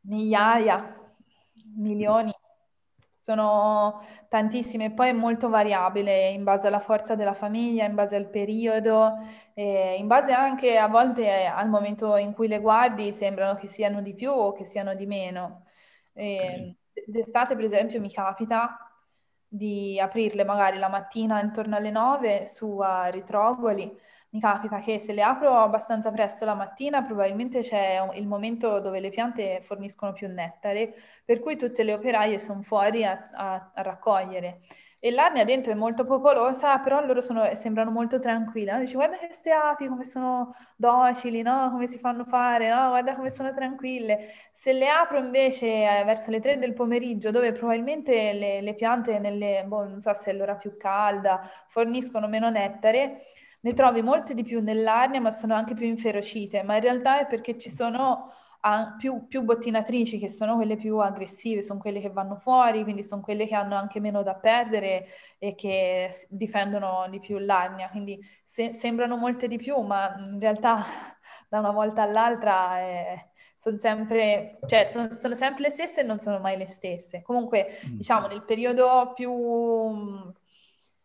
Migliaia, milioni. Sono tantissime, poi è molto variabile in base alla forza della famiglia, in base al periodo, in base anche a volte al momento in cui le guardi sembrano che siano di più o che siano di meno. E, d'estate, per esempio, mi capita di aprirle magari la mattina intorno alle 9 su a ritrogoli. Mi capita che se le apro abbastanza presto la mattina, probabilmente c'è il momento dove le piante forniscono più nettare, per cui tutte le operaie sono fuori a, a, a raccogliere e l'arnia dentro è molto popolosa, però loro sono, sembrano molto tranquille. No? Dici, guarda queste api come sono docili, no? come si fanno fare, no? guarda come sono tranquille. Se le apro invece eh, verso le 3 del pomeriggio, dove probabilmente le, le piante, nelle, boh, non so se è l'ora più calda, forniscono meno nettare, ne trovi molte di più nell'arnia, ma sono anche più inferocite. Ma in realtà è perché ci sono più, più, bottinatrici che sono quelle più aggressive, sono quelle che vanno fuori, quindi sono quelle che hanno anche meno da perdere e che difendono di più l'arnia. Quindi se, sembrano molte di più, ma in realtà (laughs) da una volta all'altra eh, sono sempre, cioè, sono, sono sempre le stesse e non sono mai le stesse. Comunque, mm. diciamo, nel periodo più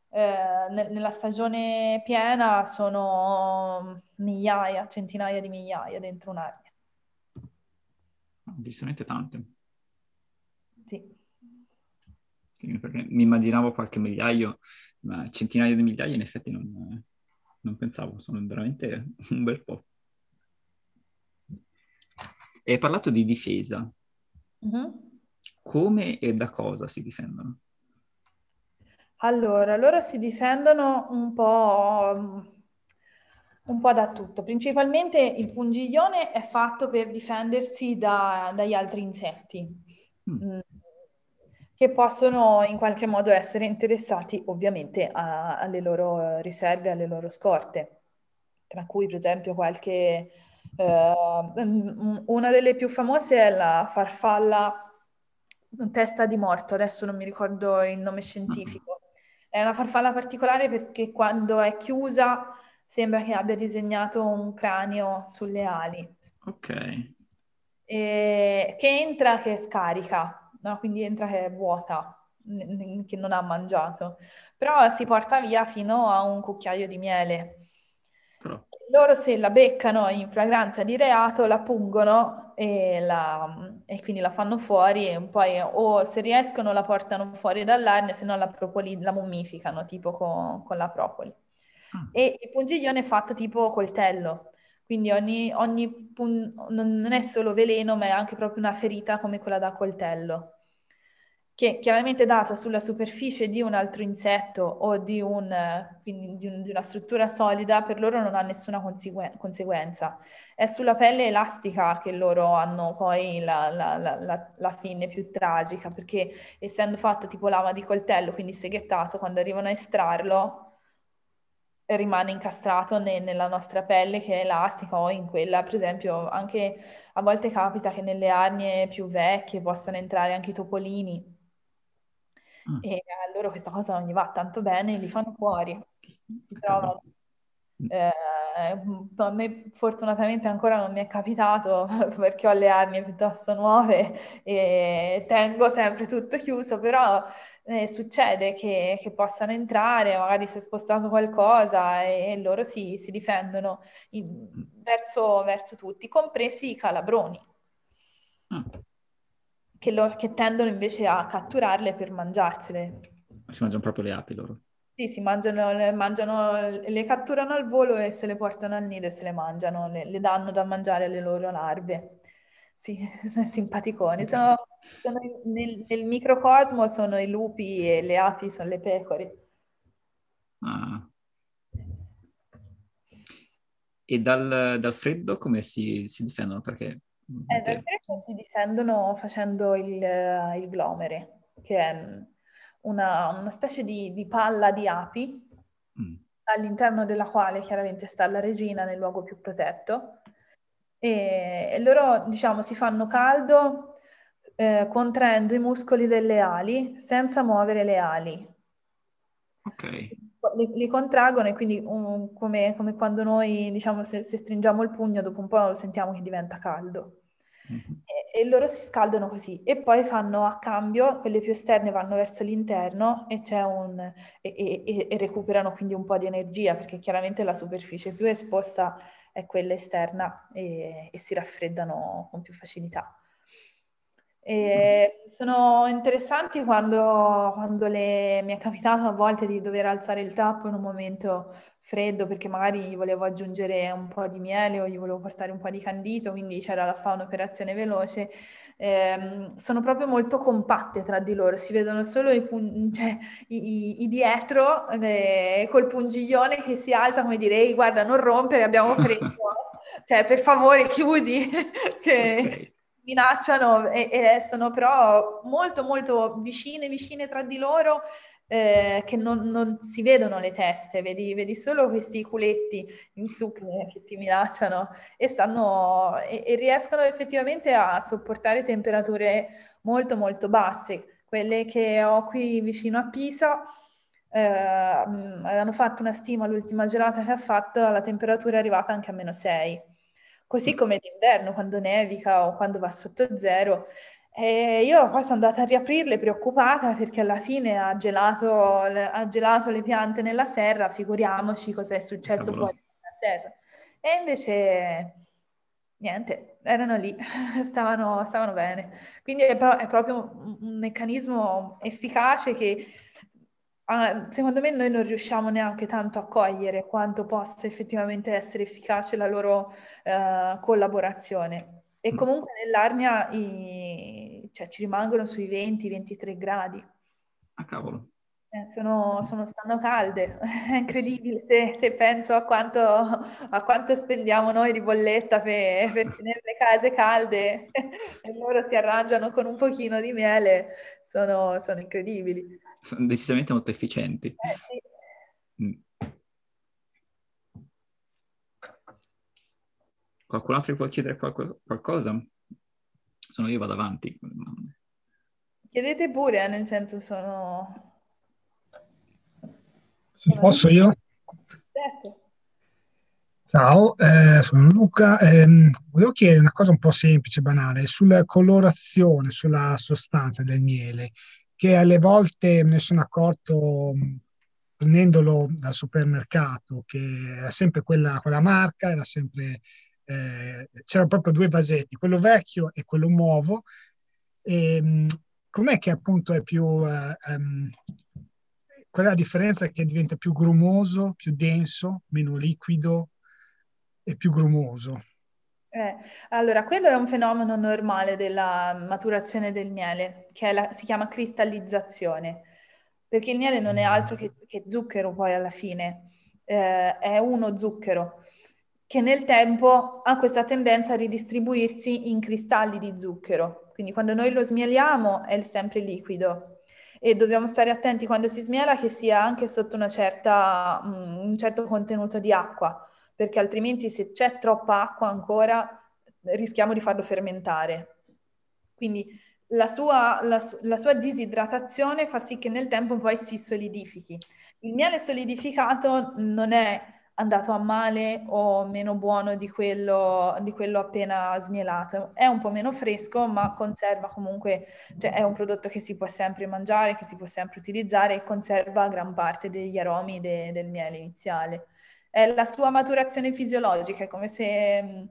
eh, nella stagione piena sono migliaia, centinaia di migliaia dentro un'area. Decisamente tante. Sì. sì. perché mi immaginavo qualche migliaio, ma centinaia di migliaia in effetti non, non pensavo, sono veramente un bel po'. E hai parlato di difesa. Mm-hmm. Come e da cosa si difendono? Allora, loro si difendono un po', un po' da tutto. Principalmente il pungiglione è fatto per difendersi da, dagli altri insetti, mm. mm. che possono in qualche modo essere interessati ovviamente a, alle loro riserve, alle loro scorte, tra cui per esempio qualche... Uh, una delle più famose è la farfalla testa di morto, adesso non mi ricordo il nome scientifico. È una farfalla particolare perché quando è chiusa sembra che abbia disegnato un cranio sulle ali. Ok. E, che entra che scarica, no? quindi entra che è vuota, che non ha mangiato. Però si porta via fino a un cucchiaio di miele. Però loro se la beccano in flagranza di reato la pungono e, la, e, quindi la fanno fuori e poi o se riescono la portano fuori dall'arne, se no la, propoli, la mummificano tipo con, con la propoli. Ah. E il pungiglione è fatto tipo coltello, quindi ogni, ogni pun- non è solo veleno ma è anche proprio una ferita come quella da coltello che chiaramente data sulla superficie di un altro insetto o di, un, di, un, di una struttura solida, per loro non ha nessuna conseguen- conseguenza. È sulla pelle elastica che loro hanno poi la, la, la, la, fine più tragica, perché essendo fatto tipo lama di coltello, quindi seghettato, quando arrivano a estrarlo rimane incastrato ne, nella nostra pelle che è elastica o in quella, per esempio, anche a volte capita che nelle arnie più vecchie possano entrare anche i topolini Mm. E a loro questa cosa non gli va tanto bene, li fanno fuori. Si trovano. Eh, a me fortunatamente ancora non mi è capitato (laughs) perché ho le armi piuttosto nuove e tengo sempre tutto chiuso, però eh, succede che, che, possano entrare, magari si è spostato qualcosa e, e loro si, si difendono in, verso, verso, tutti, compresi i calabroni. Mm che, lo, che tendono invece a catturarle per mangiarsele. Si mangiano proprio le api loro? Sì, si mangiano, le, mangiano, le catturano al volo e se le portano al nido e se le mangiano, le, le danno da mangiare alle loro larve. Sì, (laughs) simpaticoni. Sono, sono nel, nel, microcosmo sono i lupi e le api sono le pecore. Ah. E dal, dal freddo come si, si difendono? Perché eh, dal freddo si difendono facendo il, il glomere, che è una, una specie di, di, palla di api, mm. all'interno della quale chiaramente sta la regina nel luogo più protetto. E, loro, diciamo, si fanno caldo eh, contraendo i muscoli delle ali senza muovere le ali. Ok. Li, li contraggono e quindi um, come, come, quando noi, diciamo, se, se, stringiamo il pugno, dopo un po' sentiamo che diventa caldo. Mm-hmm. E, e, loro si scaldano così e poi fanno a cambio, quelle più esterne vanno verso l'interno e, un, e, e recuperano quindi un po' di energia perché chiaramente la superficie più esposta è quella esterna e, si raffreddano con più facilità. E sono interessanti quando, quando le, mi è capitato a volte di dover alzare il tappo in un momento freddo perché magari gli volevo aggiungere un po' di miele o gli volevo portare un po' di candito, quindi c'era da fare un'operazione veloce. Eh, sono proprio molto compatte tra di loro, si vedono solo i, pun- cioè, i, i, i dietro eh, col pungiglione che si alza come dire, guarda non rompere, abbiamo freddo, (laughs) cioè per favore chiudi, che... Okay minacciano e, e, sono però molto molto vicine, vicine tra di loro, eh, che non, non, si vedono le teste, vedi, vedi, solo questi culetti in zucchero che ti minacciano e, stanno, e, e riescono effettivamente a sopportare temperature molto molto basse. Quelle che ho qui vicino a Pisa eh, avevano fatto una stima l'ultima gelata che ha fatto, la temperatura è arrivata anche a meno 6. Così mm. come d'inverno, quando nevica o quando va sotto zero, e io poi sono andata a riaprirle preoccupata perché alla fine ha gelato, ha gelato le piante nella serra, figuriamoci cosa è successo Cavolo. fuori nella serra. E invece niente, erano lì, (laughs) stavano, stavano bene. Quindi è, pro- è, proprio un meccanismo efficace che ah, secondo me noi non riusciamo neanche tanto a cogliere quanto possa effettivamente essere efficace la loro uh, collaborazione. E mm. comunque nell'Arnia i... cioè, ci rimangono sui 20-23 gradi. Ah, cavolo. Eh, sono, sono, stanno calde, (laughs) è incredibile se, se penso a quanto, a quanto, spendiamo noi di bolletta per, per tenere le case calde (laughs) e loro si arrangiano con un pochino di miele, sono, sono incredibili. Sono decisamente molto efficienti. Eh, sì. Qualcun altro può chiedere qualco- qualcosa? Sono io, vado avanti. Chiedete pure, eh, nel senso sono... Sì, posso io? Certo. Ciao, eh, sono Luca. Eh, volevo chiedere una cosa un po' semplice, banale, sulla colorazione, sulla sostanza del miele, che alle volte me ne sono accorto prendendolo dal supermercato, che era sempre quella, quella marca, era sempre eh, c'erano proprio due vasetti, quello vecchio e quello nuovo. E, ehm, com'è che appunto è più... Uh, um, qual è la differenza? Che diventa più grumoso, più denso, meno liquido e più grumoso? Eh, allora, quello è un fenomeno normale della maturazione del miele, che la, si chiama cristallizzazione, perché il miele non è altro che, che zucchero poi alla fine, eh, è uno zucchero che nel tempo ha questa tendenza a ridistribuirsi in cristalli di zucchero. Quindi quando noi lo smieliamo è sempre liquido e dobbiamo stare attenti quando si smiela che sia anche sotto certa, um, un certo contenuto di acqua, perché altrimenti se c'è troppa acqua ancora rischiamo di farlo fermentare. Quindi la sua, la, la sua disidratazione fa sì che nel tempo poi si solidifichi. Il miele solidificato non è andato a male o meno buono di quello, di quello appena smielato. È un po' meno fresco, ma conserva comunque, cioè è un prodotto che si può sempre mangiare, che si può sempre utilizzare e conserva gran parte degli aromi de, del miele iniziale. È la sua maturazione fisiologica, è come se...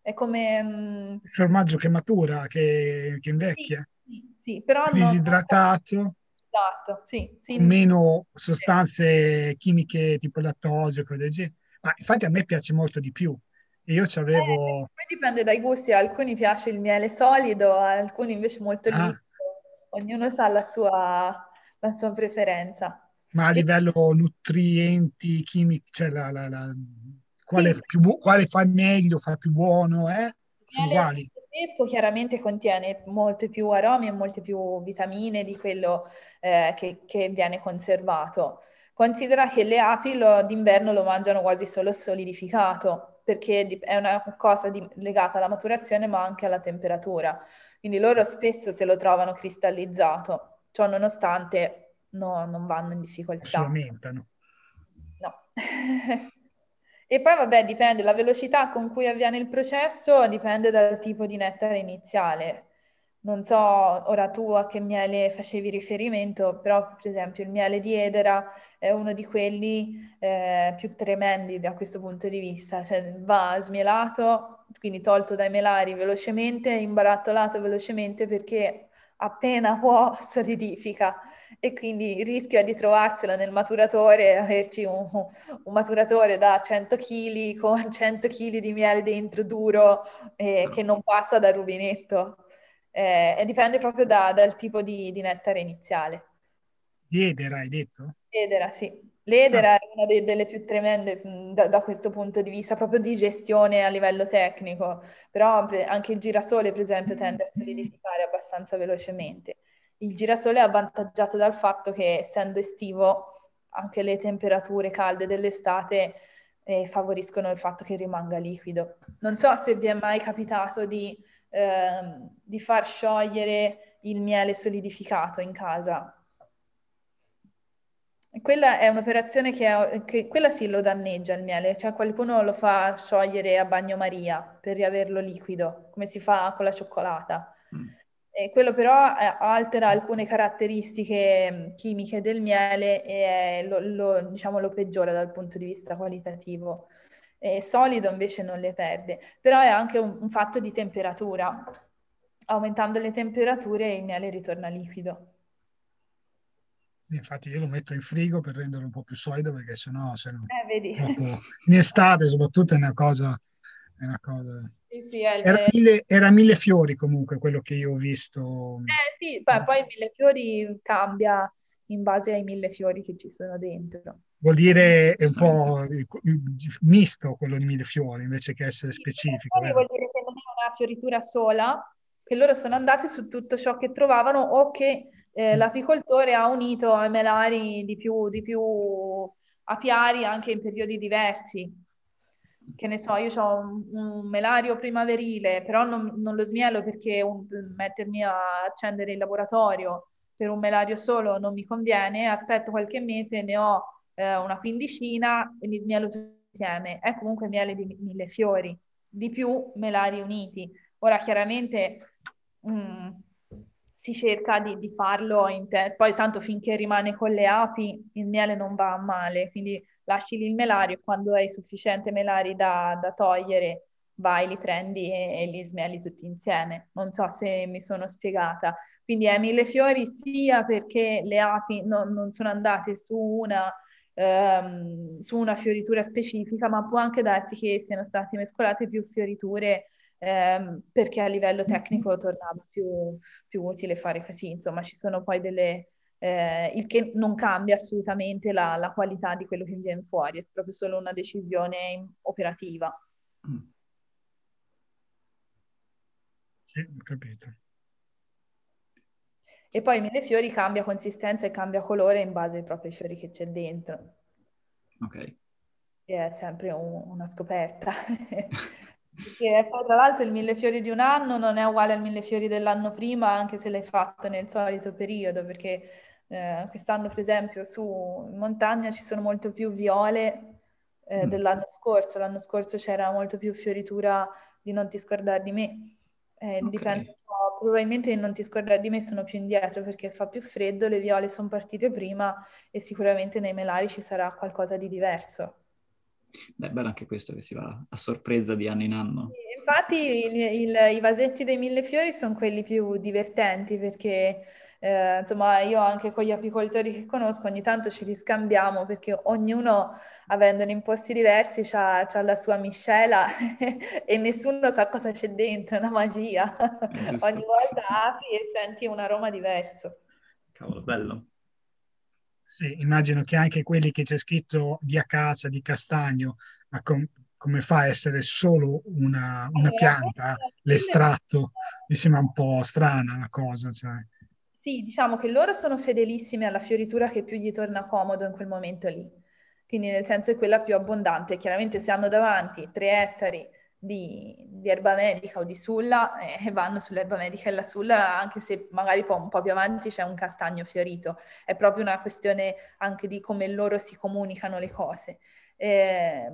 È come... Mm, Il formaggio che matura, che, che invecchia. Sì, sì, però... Disidratato. Esatto, sì, sì. Meno sostanze chimiche tipo lattosio, cose del Ma infatti a me piace molto di più. Io ci avevo... Eh, dipende dai gusti, a alcuni piace il miele solido, a alcuni invece molto ah. liquido. Ognuno ha la sua, la sua preferenza. Ma a livello nutrienti, chimici, cioè la, la, la, quale, sì. più, quale, fa meglio, fa più buono, eh? Sono uguali fresco chiaramente contiene molte più aromi e molte più vitamine di quello eh, che, che, viene conservato. Considera che le api lo, d'inverno lo mangiano quasi solo solidificato, perché è una cosa di, legata alla maturazione ma anche alla temperatura. Quindi loro spesso se lo trovano cristallizzato, ciò nonostante no, non vanno in difficoltà. Si aumentano. No. (laughs) E poi vabbè, dipende, la velocità con cui avviene il processo dipende dal tipo di nettare iniziale. Non so ora tu a che miele facevi riferimento, però per esempio il miele di Edera è uno di quelli eh, più tremendi da questo punto di vista, cioè va smielato, quindi tolto dai melari velocemente, imbarattolato velocemente perché appena può (laughs) solidifica e quindi il rischio è di trovarsela nel maturatore, averci un, un maturatore da 100 kg con (laughs) 100 kg di miele dentro duro eh, che non passa dal rubinetto. Eh, e dipende proprio da, dal tipo di, di nettare iniziale. Edera hai detto? Edera, sì. L'edera ah. è una de- delle più tremende da, da, questo punto di vista, proprio di gestione a livello tecnico, però anche il girasole, per esempio, tende a solidificare abbastanza velocemente. Il girasole è avvantaggiato dal fatto che essendo estivo anche le temperature calde dell'estate eh, favoriscono il fatto che rimanga liquido. Non so se vi è mai capitato di, eh, di far sciogliere il miele solidificato in casa. Quella è un'operazione che, è, che, quella sì lo danneggia il miele, cioè qualcuno lo fa sciogliere a bagnomaria per riaverlo liquido, come si fa con la cioccolata. Mm. E quello però eh, altera alcune caratteristiche mm, chimiche del miele e lo, lo, diciamo, lo peggiora dal punto di vista qualitativo. E solido invece non le perde, però è anche un, un fatto di temperatura. Aumentando le temperature il miele ritorna liquido. Infatti io lo metto in frigo per renderlo un po' più solido perché sennò se no, eh, vedi. in estate soprattutto è una cosa... È una cosa... Sì, è era, mille, era, mille, fiori comunque quello che io ho visto. Eh sì, poi, poi il mille fiori cambia in base ai mille fiori che ci sono dentro. Vuol dire è un po' misto quello di mille fiori invece che essere specifico. Sì, vuol dire che non è una fioritura sola, che loro sono andati su tutto ciò che trovavano o che eh, mm. l'apicoltore ha unito ai melari di più, di più apiari anche in periodi diversi. Che ne so, io ho un, un melario primaverile, però non, non lo smielo perché un, mettermi a accendere il laboratorio per un melario solo non mi conviene, aspetto qualche mese, ne ho eh, una quindicina e li smielo tutti insieme. È comunque miele di mille fiori, di più melari uniti. Ora chiaramente mh, mm, si cerca di, di farlo, te- poi tanto finché rimane con le api il miele non va a male, quindi lasci lì il melario quando hai sufficiente melari da, da togliere vai, li prendi e, e, li smieli tutti insieme. Non so se mi sono spiegata. Quindi è mille fiori sia perché le api non, non sono andate su una, um, su una fioritura specifica, ma può anche darsi che siano state mescolate più fioriture ehm, perché a livello tecnico tornava più, più, utile fare così. Insomma, ci sono poi delle... Eh, il che non cambia assolutamente la, la, qualità di quello che viene fuori, è proprio solo una decisione operativa. Mm. Sì, ho capito. E poi il mille fiori cambia consistenza e cambia colore in base proprio ai fiori che c'è dentro. Ok. E è sempre un, una scoperta. (laughs) Perché poi tra l'altro il mille fiori di un anno non è uguale al mille fiori dell'anno prima, anche se l'hai fatto nel solito periodo, perché eh, quest'anno per esempio su in montagna ci sono molto più viole eh, mm. dell'anno scorso, l'anno scorso c'era molto più fioritura di non ti scordare di me, eh, okay. dipende probabilmente non ti scordare di me sono più indietro perché fa più freddo, le viole sono partite prima e sicuramente nei melari ci sarà qualcosa di diverso. Beh, bello anche questo che si va a sorpresa di anno in anno. Infatti il, il, i vasetti dei mille fiori sono quelli più divertenti perché eh, insomma io anche con gli apicoltori che conosco ogni tanto ci riscambiamo perché ognuno avendone in posti diversi ha la sua miscela (laughs) e nessuno sa cosa c'è dentro, è una magia. ogni volta apri e senti un aroma diverso. Cavolo, bello. Sì, immagino che anche quelli che c'è scritto di acacia, di castagno, ma com- come fa a essere solo una, una pianta, l'estratto, mi sembra un po' strana la cosa. Cioè. Sì, diciamo che loro sono fedelissimi alla fioritura che più gli torna comodo in quel momento lì. Quindi nel senso è quella più abbondante. Chiaramente se hanno davanti tre ettari di, di, erba medica o di sulla e eh, (laughs) vanno sull'erba medica e la sulla anche se magari poi un po' più avanti c'è un castagno fiorito. È proprio una questione anche di come loro si comunicano le cose. Eh,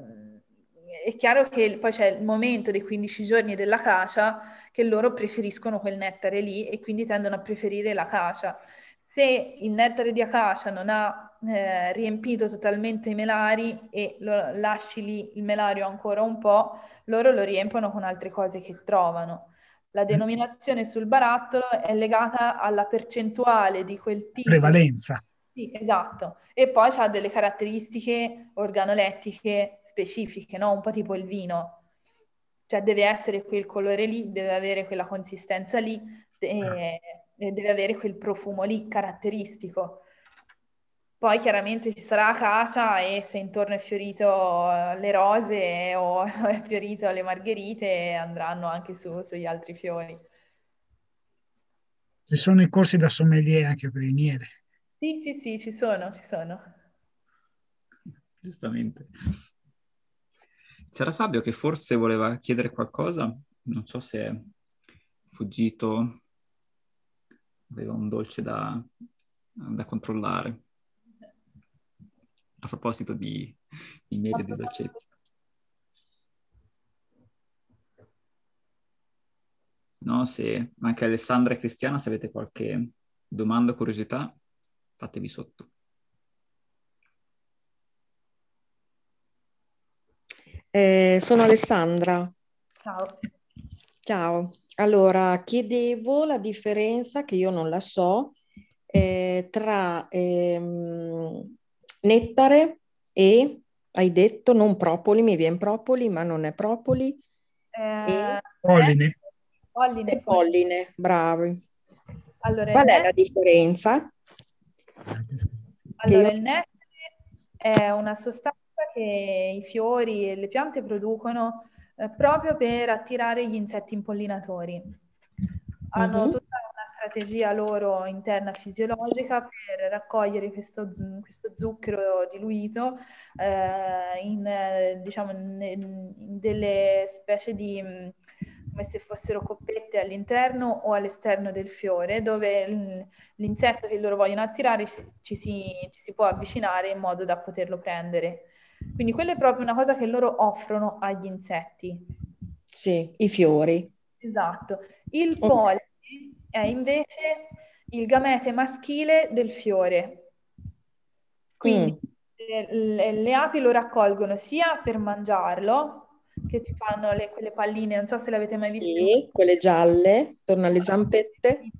è chiaro che poi c'è il momento dei 15 giorni della cacia che loro preferiscono quel nettare lì e quindi tendono a preferire la cacia. Se il nettare di acacia non ha eh, riempito totalmente i melari e lo, lasci lì il melario ancora un po', loro lo riempiono con altre cose che trovano. La denominazione sul barattolo è legata alla percentuale di quel tipo. Prevalenza. Sì, esatto. E poi ha delle caratteristiche organolettiche specifiche, no? Un po' tipo il vino. Cioè deve essere quel colore lì, deve avere quella consistenza lì e, ah. e deve avere quel profumo lì caratteristico. Poi chiaramente ci sarà acacia e se intorno è fiorito eh, le rose (laughs) o è fiorito le margherite andranno anche su, sugli altri fiori. Ci sono i corsi da sommelier anche per il miele. Sì, sì, sì, ci sono, ci sono. Giustamente. C'era Fabio che forse voleva chiedere qualcosa, non so se è fuggito, aveva un dolce da, da controllare. A proposito di, di miele e di dolcezza. No, se anche Alessandra e Cristiana, se avete qualche domanda o curiosità, fatevi sotto. Eh, sono Alessandra. Ciao. Ciao. Allora, chiedevo la differenza, che io non la so, eh, tra ehm, nettare e, hai detto, non propoli, mi viene propoli, ma non è propoli. Eh, e Polline. polline, e polline, bravi. Allora, Qual è la differenza? Allora, io- il nettare è una sostanza che i fiori e le piante producono eh, proprio per attirare gli insetti impollinatori. Hanno Mhm. tutta una strategia loro interna fisiologica per raccogliere questo, questo zucchero diluito eh, in, diciamo, in- in delle specie di, come se fossero coppette all'interno o all'esterno del fiore, dove l'insetto che loro vogliono attirare ci, si, ci si può avvicinare in modo da poterlo prendere. Quindi quella è proprio una cosa che loro offrono agli insetti. Sì, i fiori. Esatto. Il Ok. polline è invece il gamete maschile del fiore. Quindi Mm. le, le api lo raccolgono sia per mangiarlo, che ci fanno le- quelle palline, non so se le avete mai viste. Sì, quelle gialle, torno alle zampette.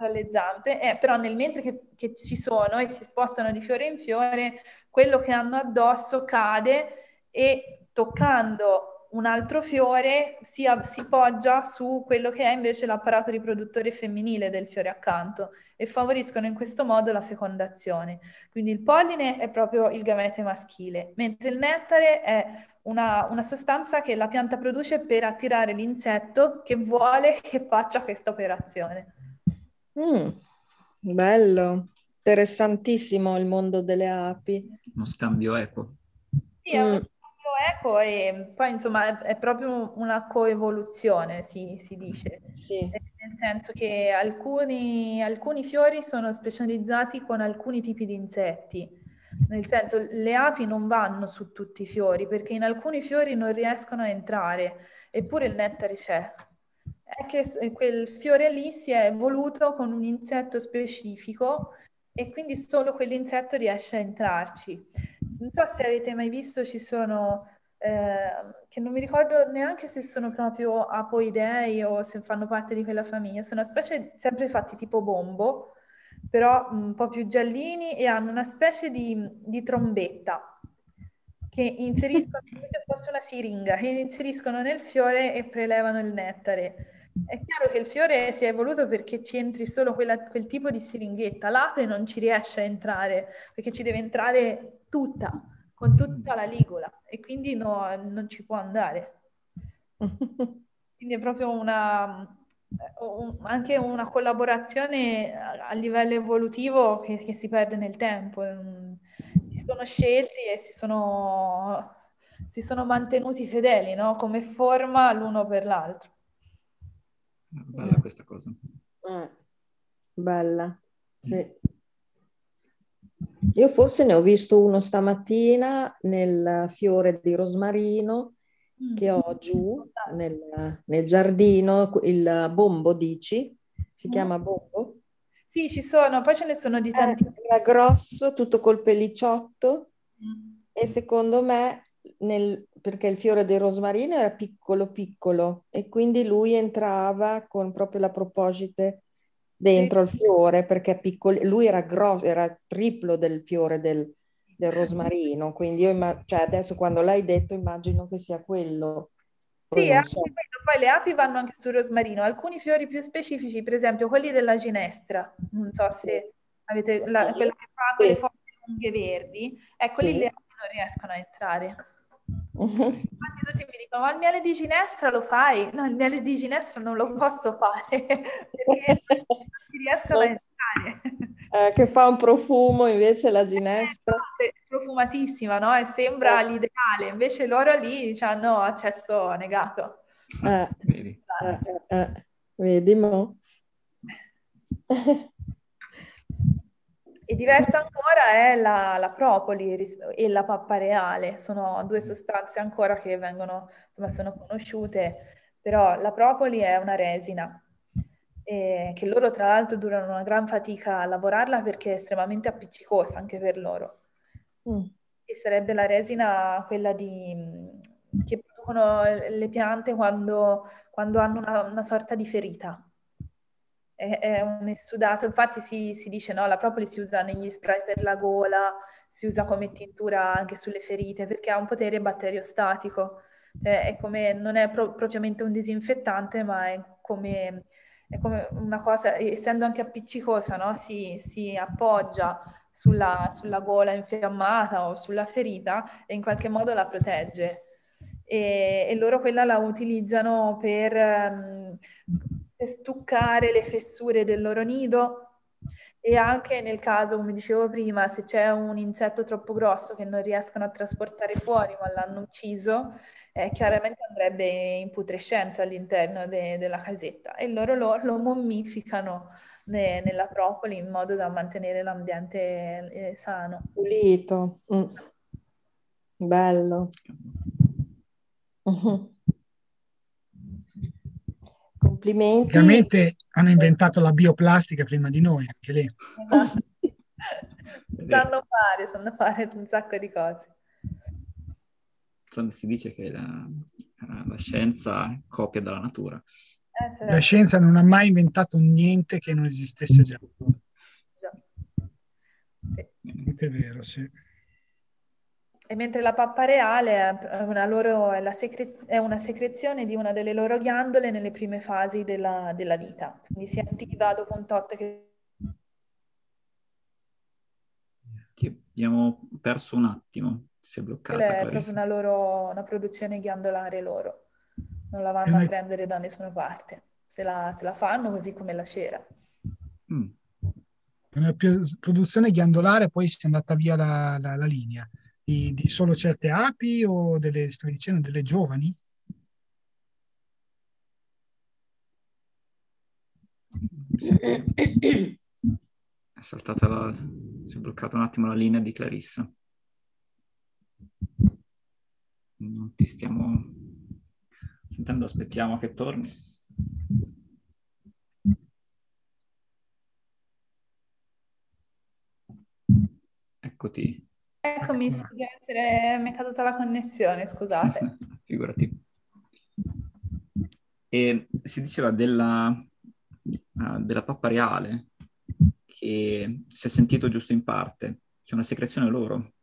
alle zampe, eh, però nel mentre che, che ci sono e si spostano di fiore in fiore, quello che hanno addosso cade e toccando un altro fiore si, si poggia su quello che è invece l'apparato riproduttore femminile del fiore accanto e favoriscono in questo modo la fecondazione. Quindi il polline è proprio il gamete maschile, mentre il nettare è una, una sostanza che la pianta produce per attirare l'insetto che vuole che faccia questa operazione. Mm, bello, interessantissimo il mondo delle api. Uno scambio equo. Sì, è un Mm. Eco e poi insomma è, è proprio una coevoluzione, si, si dice, Sì, Eh, nel senso che alcuni, alcuni fiori sono specializzati con alcuni tipi di insetti, nel senso le api non vanno su tutti i fiori perché in alcuni fiori non riescono a entrare, eppure il nettare c'è. È che s- quel fiore lì si è evoluto con un insetto specifico e quindi solo quell'insetto riesce a entrarci. Non so se avete mai visto, ci sono, eh, che non mi ricordo neanche se sono proprio apoidei o se fanno parte di quella famiglia, sono specie sempre fatti tipo bombo, però un po' più giallini e hanno una specie di, di trombetta che inseriscono come se fosse una siringa, che inseriscono nel fiore e prelevano il nettare. È chiaro che il fiore si è evoluto perché ci entri solo quella- quel tipo di siringhetta, l'ape non ci riesce a entrare perché ci deve entrare tutta, con tutta la ligola e quindi no- non ci può andare. Quindi è proprio una, eh, un- anche una collaborazione a, a livello evolutivo che, che si perde nel tempo. Mm, Si sono scelti e si sono, si sono mantenuti fedeli, no? Come forma l'uno per l'altro. Bella questa cosa. Eh, bella, sì. Io forse ne ho visto uno stamattina nel fiore di rosmarino che ho giù nel, nel giardino, il bombo dici? Si chiama bombo? Sì, ci sono, poi ce ne sono di Eh, tanti. era grosso, tutto col pellicciotto e secondo me, nel- perché il fiore del rosmarino era piccolo piccolo e quindi lui entrava con proprio la proposite dentro il fiore perché piccolo, lui era grosso, era triplo del fiore del, del rosmarino, quindi io imma- cioè adesso quando l'hai detto immagino che sia quello. Poi Sì, anche so. Poi le api vanno anche sul rosmarino. Alcuni fiori più specifici, per esempio quelli della ginestra, non so se avete la- quella che fa Sì. quelle foglie lunghe verdi, ecco lì Sì. le api non riescono a entrare. Infatti tutti mi dicono, ma il miele di ginestra lo fai? No, il miele di ginestra non lo posso fare (laughs) perché non ci riescono a entrare. Eh, che fa un profumo invece la ginestra. È profumatissima, no? E sembra eh. l'ideale, invece loro lì hanno accesso negato. Eh, vedi, eh, eh, eh. vedi mo? (laughs) E diversa ancora è la, la, propoli e la pappa reale, sono due sostanze ancora che vengono, insomma, sono conosciute, però la propoli è una resina, che loro tra l'altro durano una gran fatica a lavorarla perché è estremamente appiccicosa anche per loro. Mm. E sarebbe la resina quella di, che producono le piante quando, quando hanno una, una sorta di ferita è, è un essudato, infatti si, si dice no, la propoli si usa negli spray per la gola, si usa come tintura anche sulle ferite perché ha un potere batteriostatico, eh, è come, non è pro- propriamente un disinfettante ma è come, è come una cosa, essendo anche appiccicosa, no? si, si appoggia sulla, sulla gola infiammata o sulla ferita e in qualche modo la protegge. E, e, loro quella la utilizzano per per stuccare le fessure del loro nido e anche nel caso, come dicevo prima, se c'è un insetto troppo grosso che non riescono a trasportare fuori ma l'hanno ucciso, eh, chiaramente andrebbe in putrescenza all'interno de- della casetta e loro lo, lo mummificano ne- nella propoli in modo da mantenere l'ambiente eh, sano. Pulito. Mm. Bello. Uh-huh. Complimenti. Ovviamente hanno inventato la bioplastica prima di noi, anche lì. (laughs) sanno fare, sanno fare un sacco di cose. Si dice che la, la scienza copia dalla natura. Eh, certo. La scienza non ha mai inventato niente che non esistesse già. Esatto. Sì. È vero, sì. E mentre la pappa reale è una, loro, è, secre- è una, secrezione di una delle loro ghiandole nelle prime fasi della, della vita, quindi si attiva dopo un tot che... Ti abbiamo perso un attimo, si è bloccata. Quella è proprio una, loro, una produzione ghiandolare loro, non la vanno a prendere da nessuna parte, se la, se la fanno così come la cera. Mm. Una produzione ghiandolare, poi si è andata via la, la, la linea di, di solo certe api o delle, stavi dicendo, delle giovani? È saltata la... si è bloccata un attimo la linea di Clarissa. Non ti stiamo sentendo, aspettiamo che torni. Eccoti. Eccomi, sì, essere... mi è caduta la connessione, scusate. (laughs) Figurati. E si diceva della, uh, della pappa reale, che si è sentito giusto in parte, che è una secrezione loro.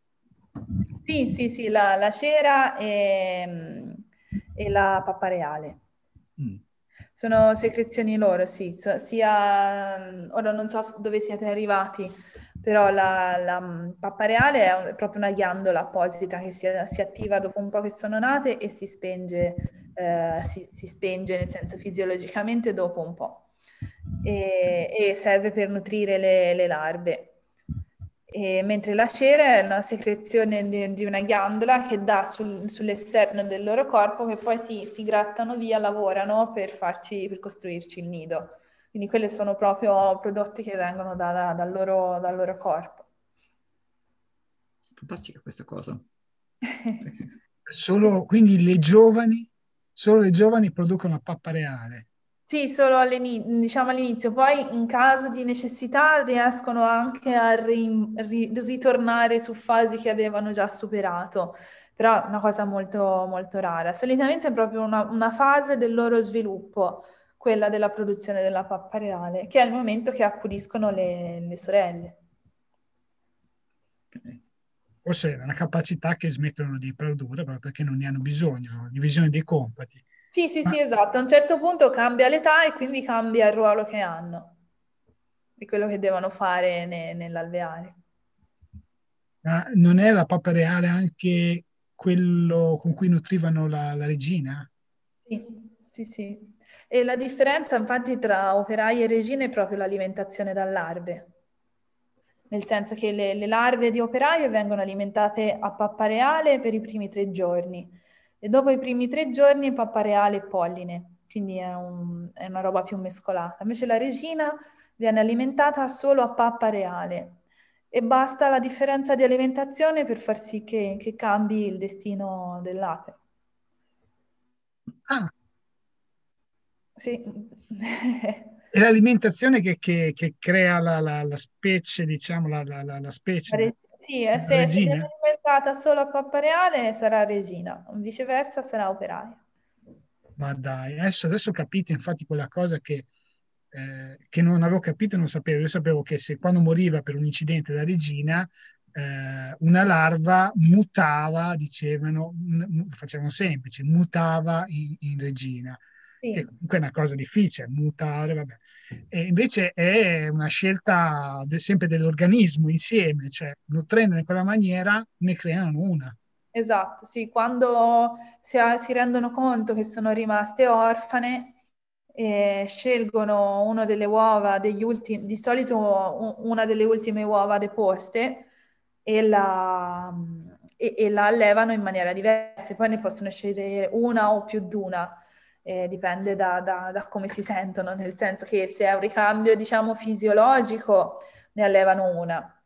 Sì, sì, sì, la, la cera e, e, la pappa reale. Mm. Sono secrezioni loro, sì, sia, ora non so dove siete arrivati, però la, la mm, pappa reale è proprio una ghiandola apposita che si, si, attiva dopo un po' che sono nate e si spenge, eh, si, si spenge nel senso fisiologicamente dopo un po' e, e serve per nutrire le, le larve. E mentre la cera è una secrezione di, di una ghiandola che dà sul, sull'esterno del loro corpo che poi si, si grattano via, lavorano per, farci, per costruirci il nido. Quindi quelli sono proprio prodotti che vengono da, dal, loro, dal loro corpo. Fantastica questa cosa. (laughs) solo, quindi le giovani, solo le giovani producono la pappa reale. Sì, solo all'inizio, diciamo all'inizio, poi in caso di necessità riescono anche a ri- ri- ritornare su fasi che avevano già superato, però è una cosa molto, molto rara. Solitamente è proprio una, una fase del loro sviluppo quella della produzione della pappa reale, che è il momento che accudiscono le, le sorelle. Forse è una capacità che smettono di produrre proprio perché non ne hanno bisogno, divisione dei compiti. Sì, sì, Ma... sì, esatto. A un certo punto cambia l'età e quindi cambia il ruolo che hanno, di quello che devono fare ne, nell'alveare. Ma non è la pappa reale anche quello con cui nutrivano la, la regina? Sì, sì, sì. E la differenza infatti tra operai e regine è proprio l'alimentazione da larve, nel senso che le, le larve di operaio vengono alimentate a pappa reale per i primi tre giorni e dopo i primi tre giorni pappa reale e polline, quindi è, un, è una roba più mescolata. Invece la regina viene alimentata solo a pappa reale e basta la differenza di alimentazione per far sì che, che cambi il destino dell'ape. Ah. Sì. (laughs) È l'alimentazione che, che, che crea la, la, la, specie, diciamo, la, la specie. Re- sì, eh, se, se viene alimentata solo a pappa reale sarà regina, viceversa sarà operaia. Ma dai, adesso, adesso ho capito infatti quella cosa che, eh, che non avevo capito e non sapevo. Io sapevo che se quando moriva per un incidente la regina, eh, una larva mutava, dicevano, facevano semplice, mutava in, in regina. Sì. Che comunque è una cosa difficile, mutare, vabbè. E invece è una scelta de, sempre dell'organismo insieme, cioè nutrendone in quella maniera ne creano una. Esatto, sì, quando si, si rendono conto che sono rimaste orfane, eh, scelgono una delle uova degli ultimi, di solito una delle ultime uova deposte e la, e, e la allevano in maniera diversa, poi ne possono scegliere una o più di una eh, dipende da, da, da, come si sentono, nel senso che se è un ricambio, diciamo, fisiologico, ne allevano una,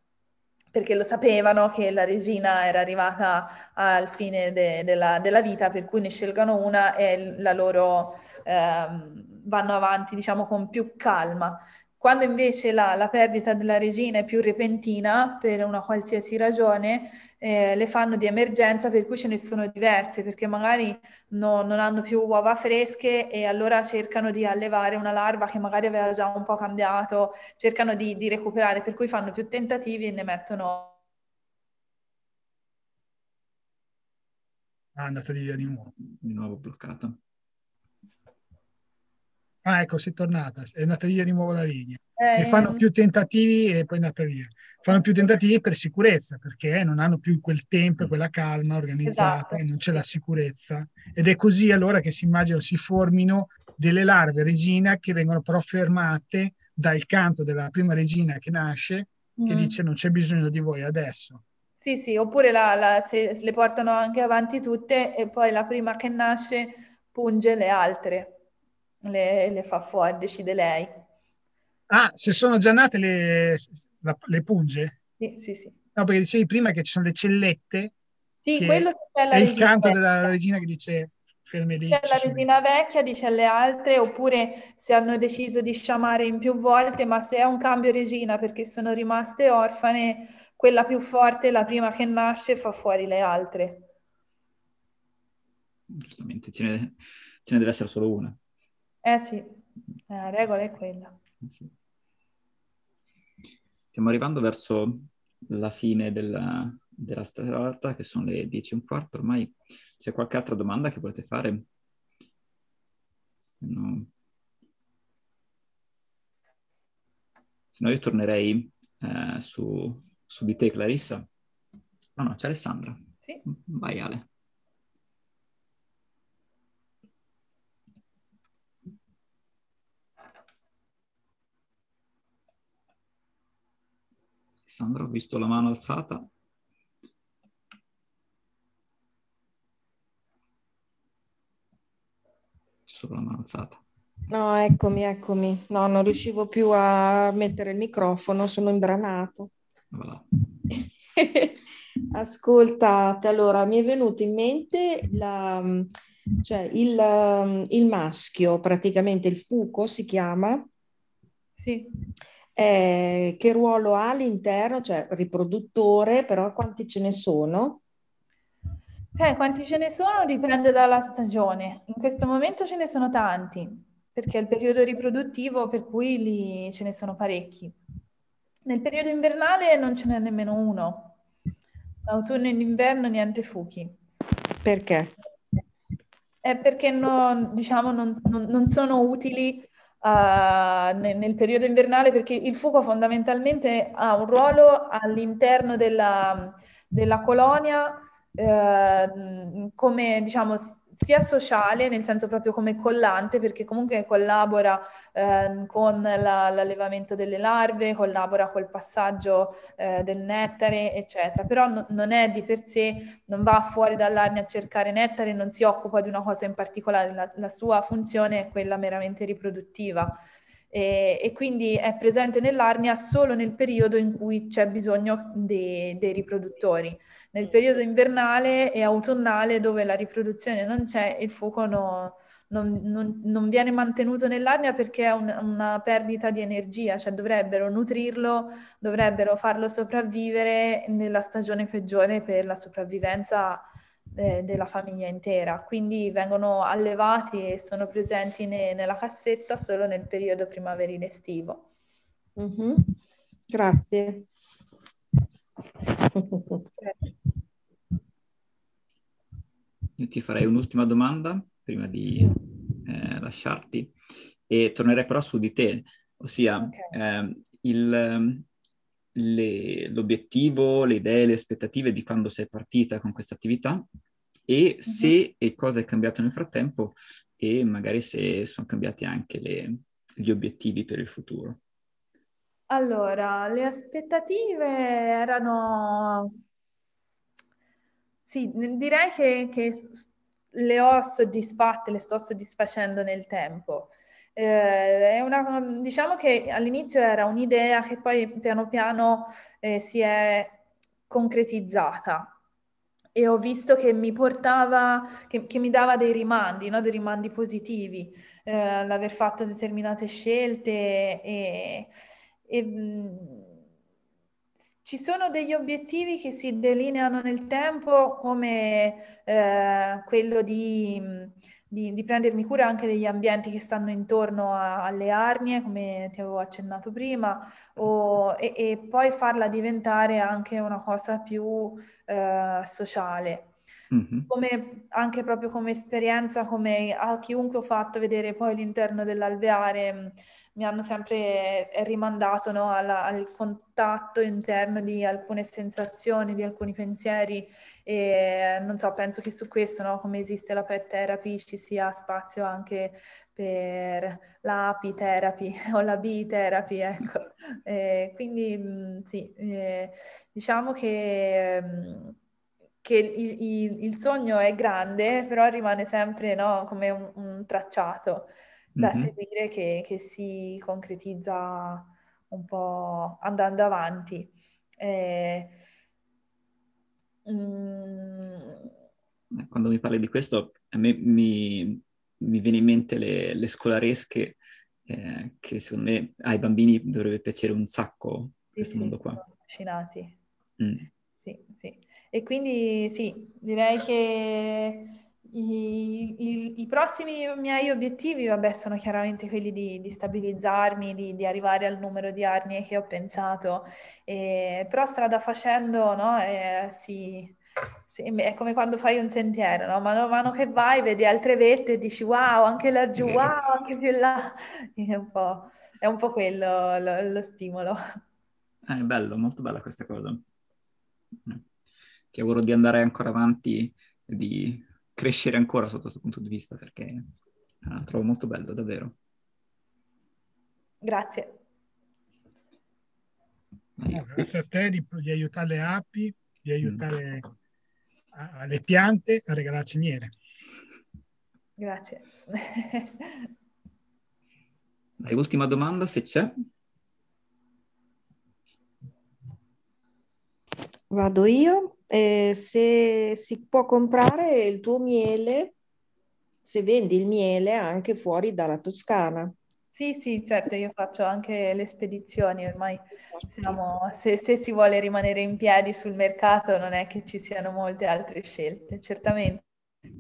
perché lo sapevano che la regina era arrivata al fine de, della, della, vita, per cui ne scelgono una e la loro ehm, vanno avanti, diciamo, con più calma. Quando invece la, la, perdita della regina è più repentina, per una qualsiasi ragione, eh, le fanno di emergenza, per cui ce ne sono diverse, perché magari no, non hanno più uova fresche e allora cercano di allevare una larva che magari aveva già un po' cambiato, cercano di, di recuperare, per cui fanno più tentativi e ne mettono... Ah, è andata di via di nuovo. Di nuovo bloccata. Ah, ecco, sei tornata, è andata via di nuovo la linea. Eh, e fanno più tentativi e poi è andata via. Fanno più tentativi per sicurezza, perché non hanno più quel tempo e quella calma organizzata esatto. e non c'è la sicurezza. Ed è così allora che si immagino si formino delle larve regina che vengono però fermate dal canto della prima regina che nasce, mm. che dice non c'è bisogno di voi adesso. Sì, sì, oppure la, la, se le portano anche avanti tutte e poi la prima che nasce punge le altre le, le fa fuori, decide lei. Ah, se sono già nate le, le punge? Sì, sì, sì. No, perché dicevi prima che ci sono le cellette. Sì, quello è, è il canto vecchia. della regina che dice ferme lì. C'è la regina vecchia, dice alle altre, oppure se hanno deciso di sciamare in più volte, ma se è un cambio regina perché sono rimaste orfane, quella più forte, la prima che nasce, fa fuori le altre. Giustamente, ce ne, ce ne deve essere solo una. Eh sì, la regola è quella. Eh sì. Stiamo arrivando verso la fine della, della serata, che sono le 10 e un quarto ormai. C'è qualche altra domanda che volete fare? Se no, Se no io tornerei eh, su, su di te, Clarissa. No, no, c'è Alessandra. Sì. Vai Ale. Sandra, ho visto la mano alzata. C'è solo la mano alzata. No, eccomi, eccomi. No, non riuscivo più a mettere il microfono, sono imbranato. Voilà. (laughs) Ascoltate, allora mi è venuto in mente la, cioè il, il maschio, praticamente il fuco si chiama. Sì eh, che ruolo ha all'interno, cioè riproduttore, però quanti ce ne sono? Eh, quanti ce ne sono dipende dalla stagione. In questo momento ce ne sono tanti, perché è il periodo riproduttivo per cui li, ce ne sono parecchi. Nel periodo invernale non ce n'è nemmeno uno. Autunno e inverno niente fuchi. Perché? È perché no, diciamo, non, non, non sono utili uh, nel, nel, periodo invernale perché il fuoco fondamentalmente ha un ruolo all'interno della, della colonia eh, come diciamo sia sociale, nel senso proprio come collante, perché comunque collabora eh, con la, l'allevamento delle larve, collabora col passaggio eh, del nettare, eccetera. Però no, non è di per sé, non va fuori dall'arnia a cercare nettare, non si occupa di una cosa in particolare, la, la sua funzione è quella meramente riproduttiva. E, e, quindi è presente nell'arnia solo nel periodo in cui c'è bisogno dei, dei riproduttori. Nel periodo invernale e autunnale dove la riproduzione non c'è, il fuoco no, non, non, non, viene mantenuto nell'arnia perché è un, una perdita di energia, cioè dovrebbero nutrirlo, dovrebbero farlo sopravvivere nella stagione peggiore per la sopravvivenza eh, della famiglia intera. Quindi vengono allevati e sono presenti ne, nella cassetta solo nel periodo primaverile estivo. Mm-hmm. Grazie. (laughs) (laughs) Io ti farei un'ultima domanda prima di eh, lasciarti e tornerei però su di te, ossia okay. eh, il, le, l'obiettivo, le idee, le aspettative di quando sei partita con questa attività e se uh-huh. e cosa è cambiato nel frattempo e magari se sono cambiati anche le, gli obiettivi per il futuro. Allora, le aspettative erano... Sì, direi che, che le ho soddisfatte, le sto soddisfacendo nel tempo. Eh, una, diciamo che all'inizio era un'idea che poi piano piano eh, si è concretizzata e ho visto che mi portava, che, che mi dava dei rimandi, no? dei rimandi positivi, eh, l'aver fatto determinate scelte e, e mh, ci sono degli obiettivi che si delineano nel tempo come eh, quello di... Di, di, prendermi cura anche degli ambienti che stanno intorno a, alle arnie, come ti avevo accennato prima, o, e, e, poi farla diventare anche una cosa più eh, sociale. Mm-hmm. Come, anche proprio come esperienza, come a chiunque ho fatto vedere poi l'interno dell'alveare mi hanno sempre rimandato no, alla, al contatto interno di alcune sensazioni, di alcuni pensieri e non so, penso che su questo, no, come esiste la pet therapy, ci sia spazio anche per la apitherapy (laughs) o la B-therapy, ecco. E quindi mh, sì, eh, diciamo che... Mh, che il, il, il, sogno è grande, però rimane sempre no, come un, un tracciato da mm-hmm. seguire che, che, si concretizza un po' andando avanti. Eh, mm... Quando mi parli di questo, a me mi, mi viene in mente le, le scolaresche eh, che secondo me ai bambini dovrebbe piacere un sacco sì, questo sì, mondo qua. Affascinati. Mm. Sì, sì. E quindi sì, direi che i, i, I, prossimi miei obiettivi, vabbè, sono chiaramente quelli di, di stabilizzarmi, di, di, arrivare al numero di arnie che ho pensato, eh, però strada facendo, no, eh, si, si, è come quando fai un sentiero, no? Mano a mano che vai, vedi altre vette e dici wow, anche laggiù, (laughs) wow, anche più là. (laughs) È un po', è un po quello lo, lo stimolo. Eh, è bello, molto bella questa cosa. Ti auguro di andare ancora avanti, di crescere ancora sotto questo punto di vista perché ah, trovo molto bello, davvero. Grazie. No, grazie a te di, di, aiutare le api, di aiutare mm. a, le piante a regalarci miele. Grazie. (laughs) Dai, ultima domanda se c'è. Vado io eh, se si può comprare il tuo miele, se vendi il miele anche fuori dalla Toscana. Sì, sì, certo, io faccio anche le spedizioni, ormai siamo, se, se, si vuole rimanere in piedi sul mercato non è che ci siano molte altre scelte, certamente.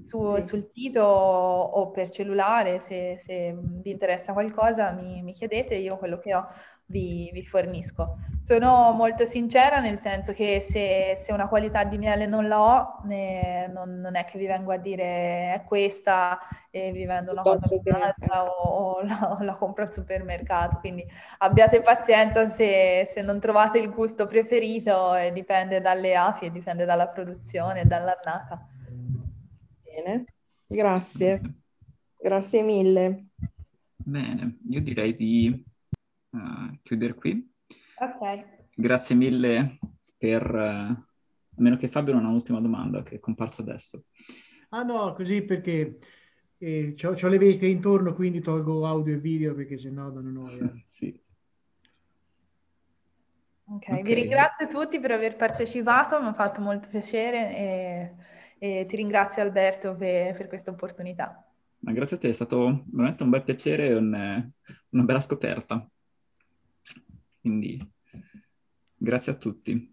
Su, sì. Sul sito o per cellulare, se, se vi interessa qualcosa mi, mi, chiedete, io quello che ho vi, vi, fornisco. Sono molto sincera nel senso che se, se una qualità di miele non la ho, ne, non, non, è che vi vengo a dire è questa e vi vendo una cosa più o, o, la, o, la, compro al supermercato. Quindi abbiate pazienza se, se non trovate il gusto preferito, e dipende dalle api, dipende dalla produzione, dall'annata. Bene. Grazie, grazie mille. Bene, io direi di uh, chiudere qui. Ok. Grazie mille per... Uh, a meno che Fabio non ha un'ultima domanda che è comparsa adesso. Ah no, così perché eh, ho le vesti intorno, quindi tolgo audio e video perché sennò danno noia. (laughs) sì. Okay. ok, vi ringrazio tutti per aver partecipato, mi ha fatto molto piacere e, e ti ringrazio Alberto per, per questa opportunità. Ma grazie a te, è stato veramente un bel piacere e un, una bella scoperta. Quindi grazie a tutti.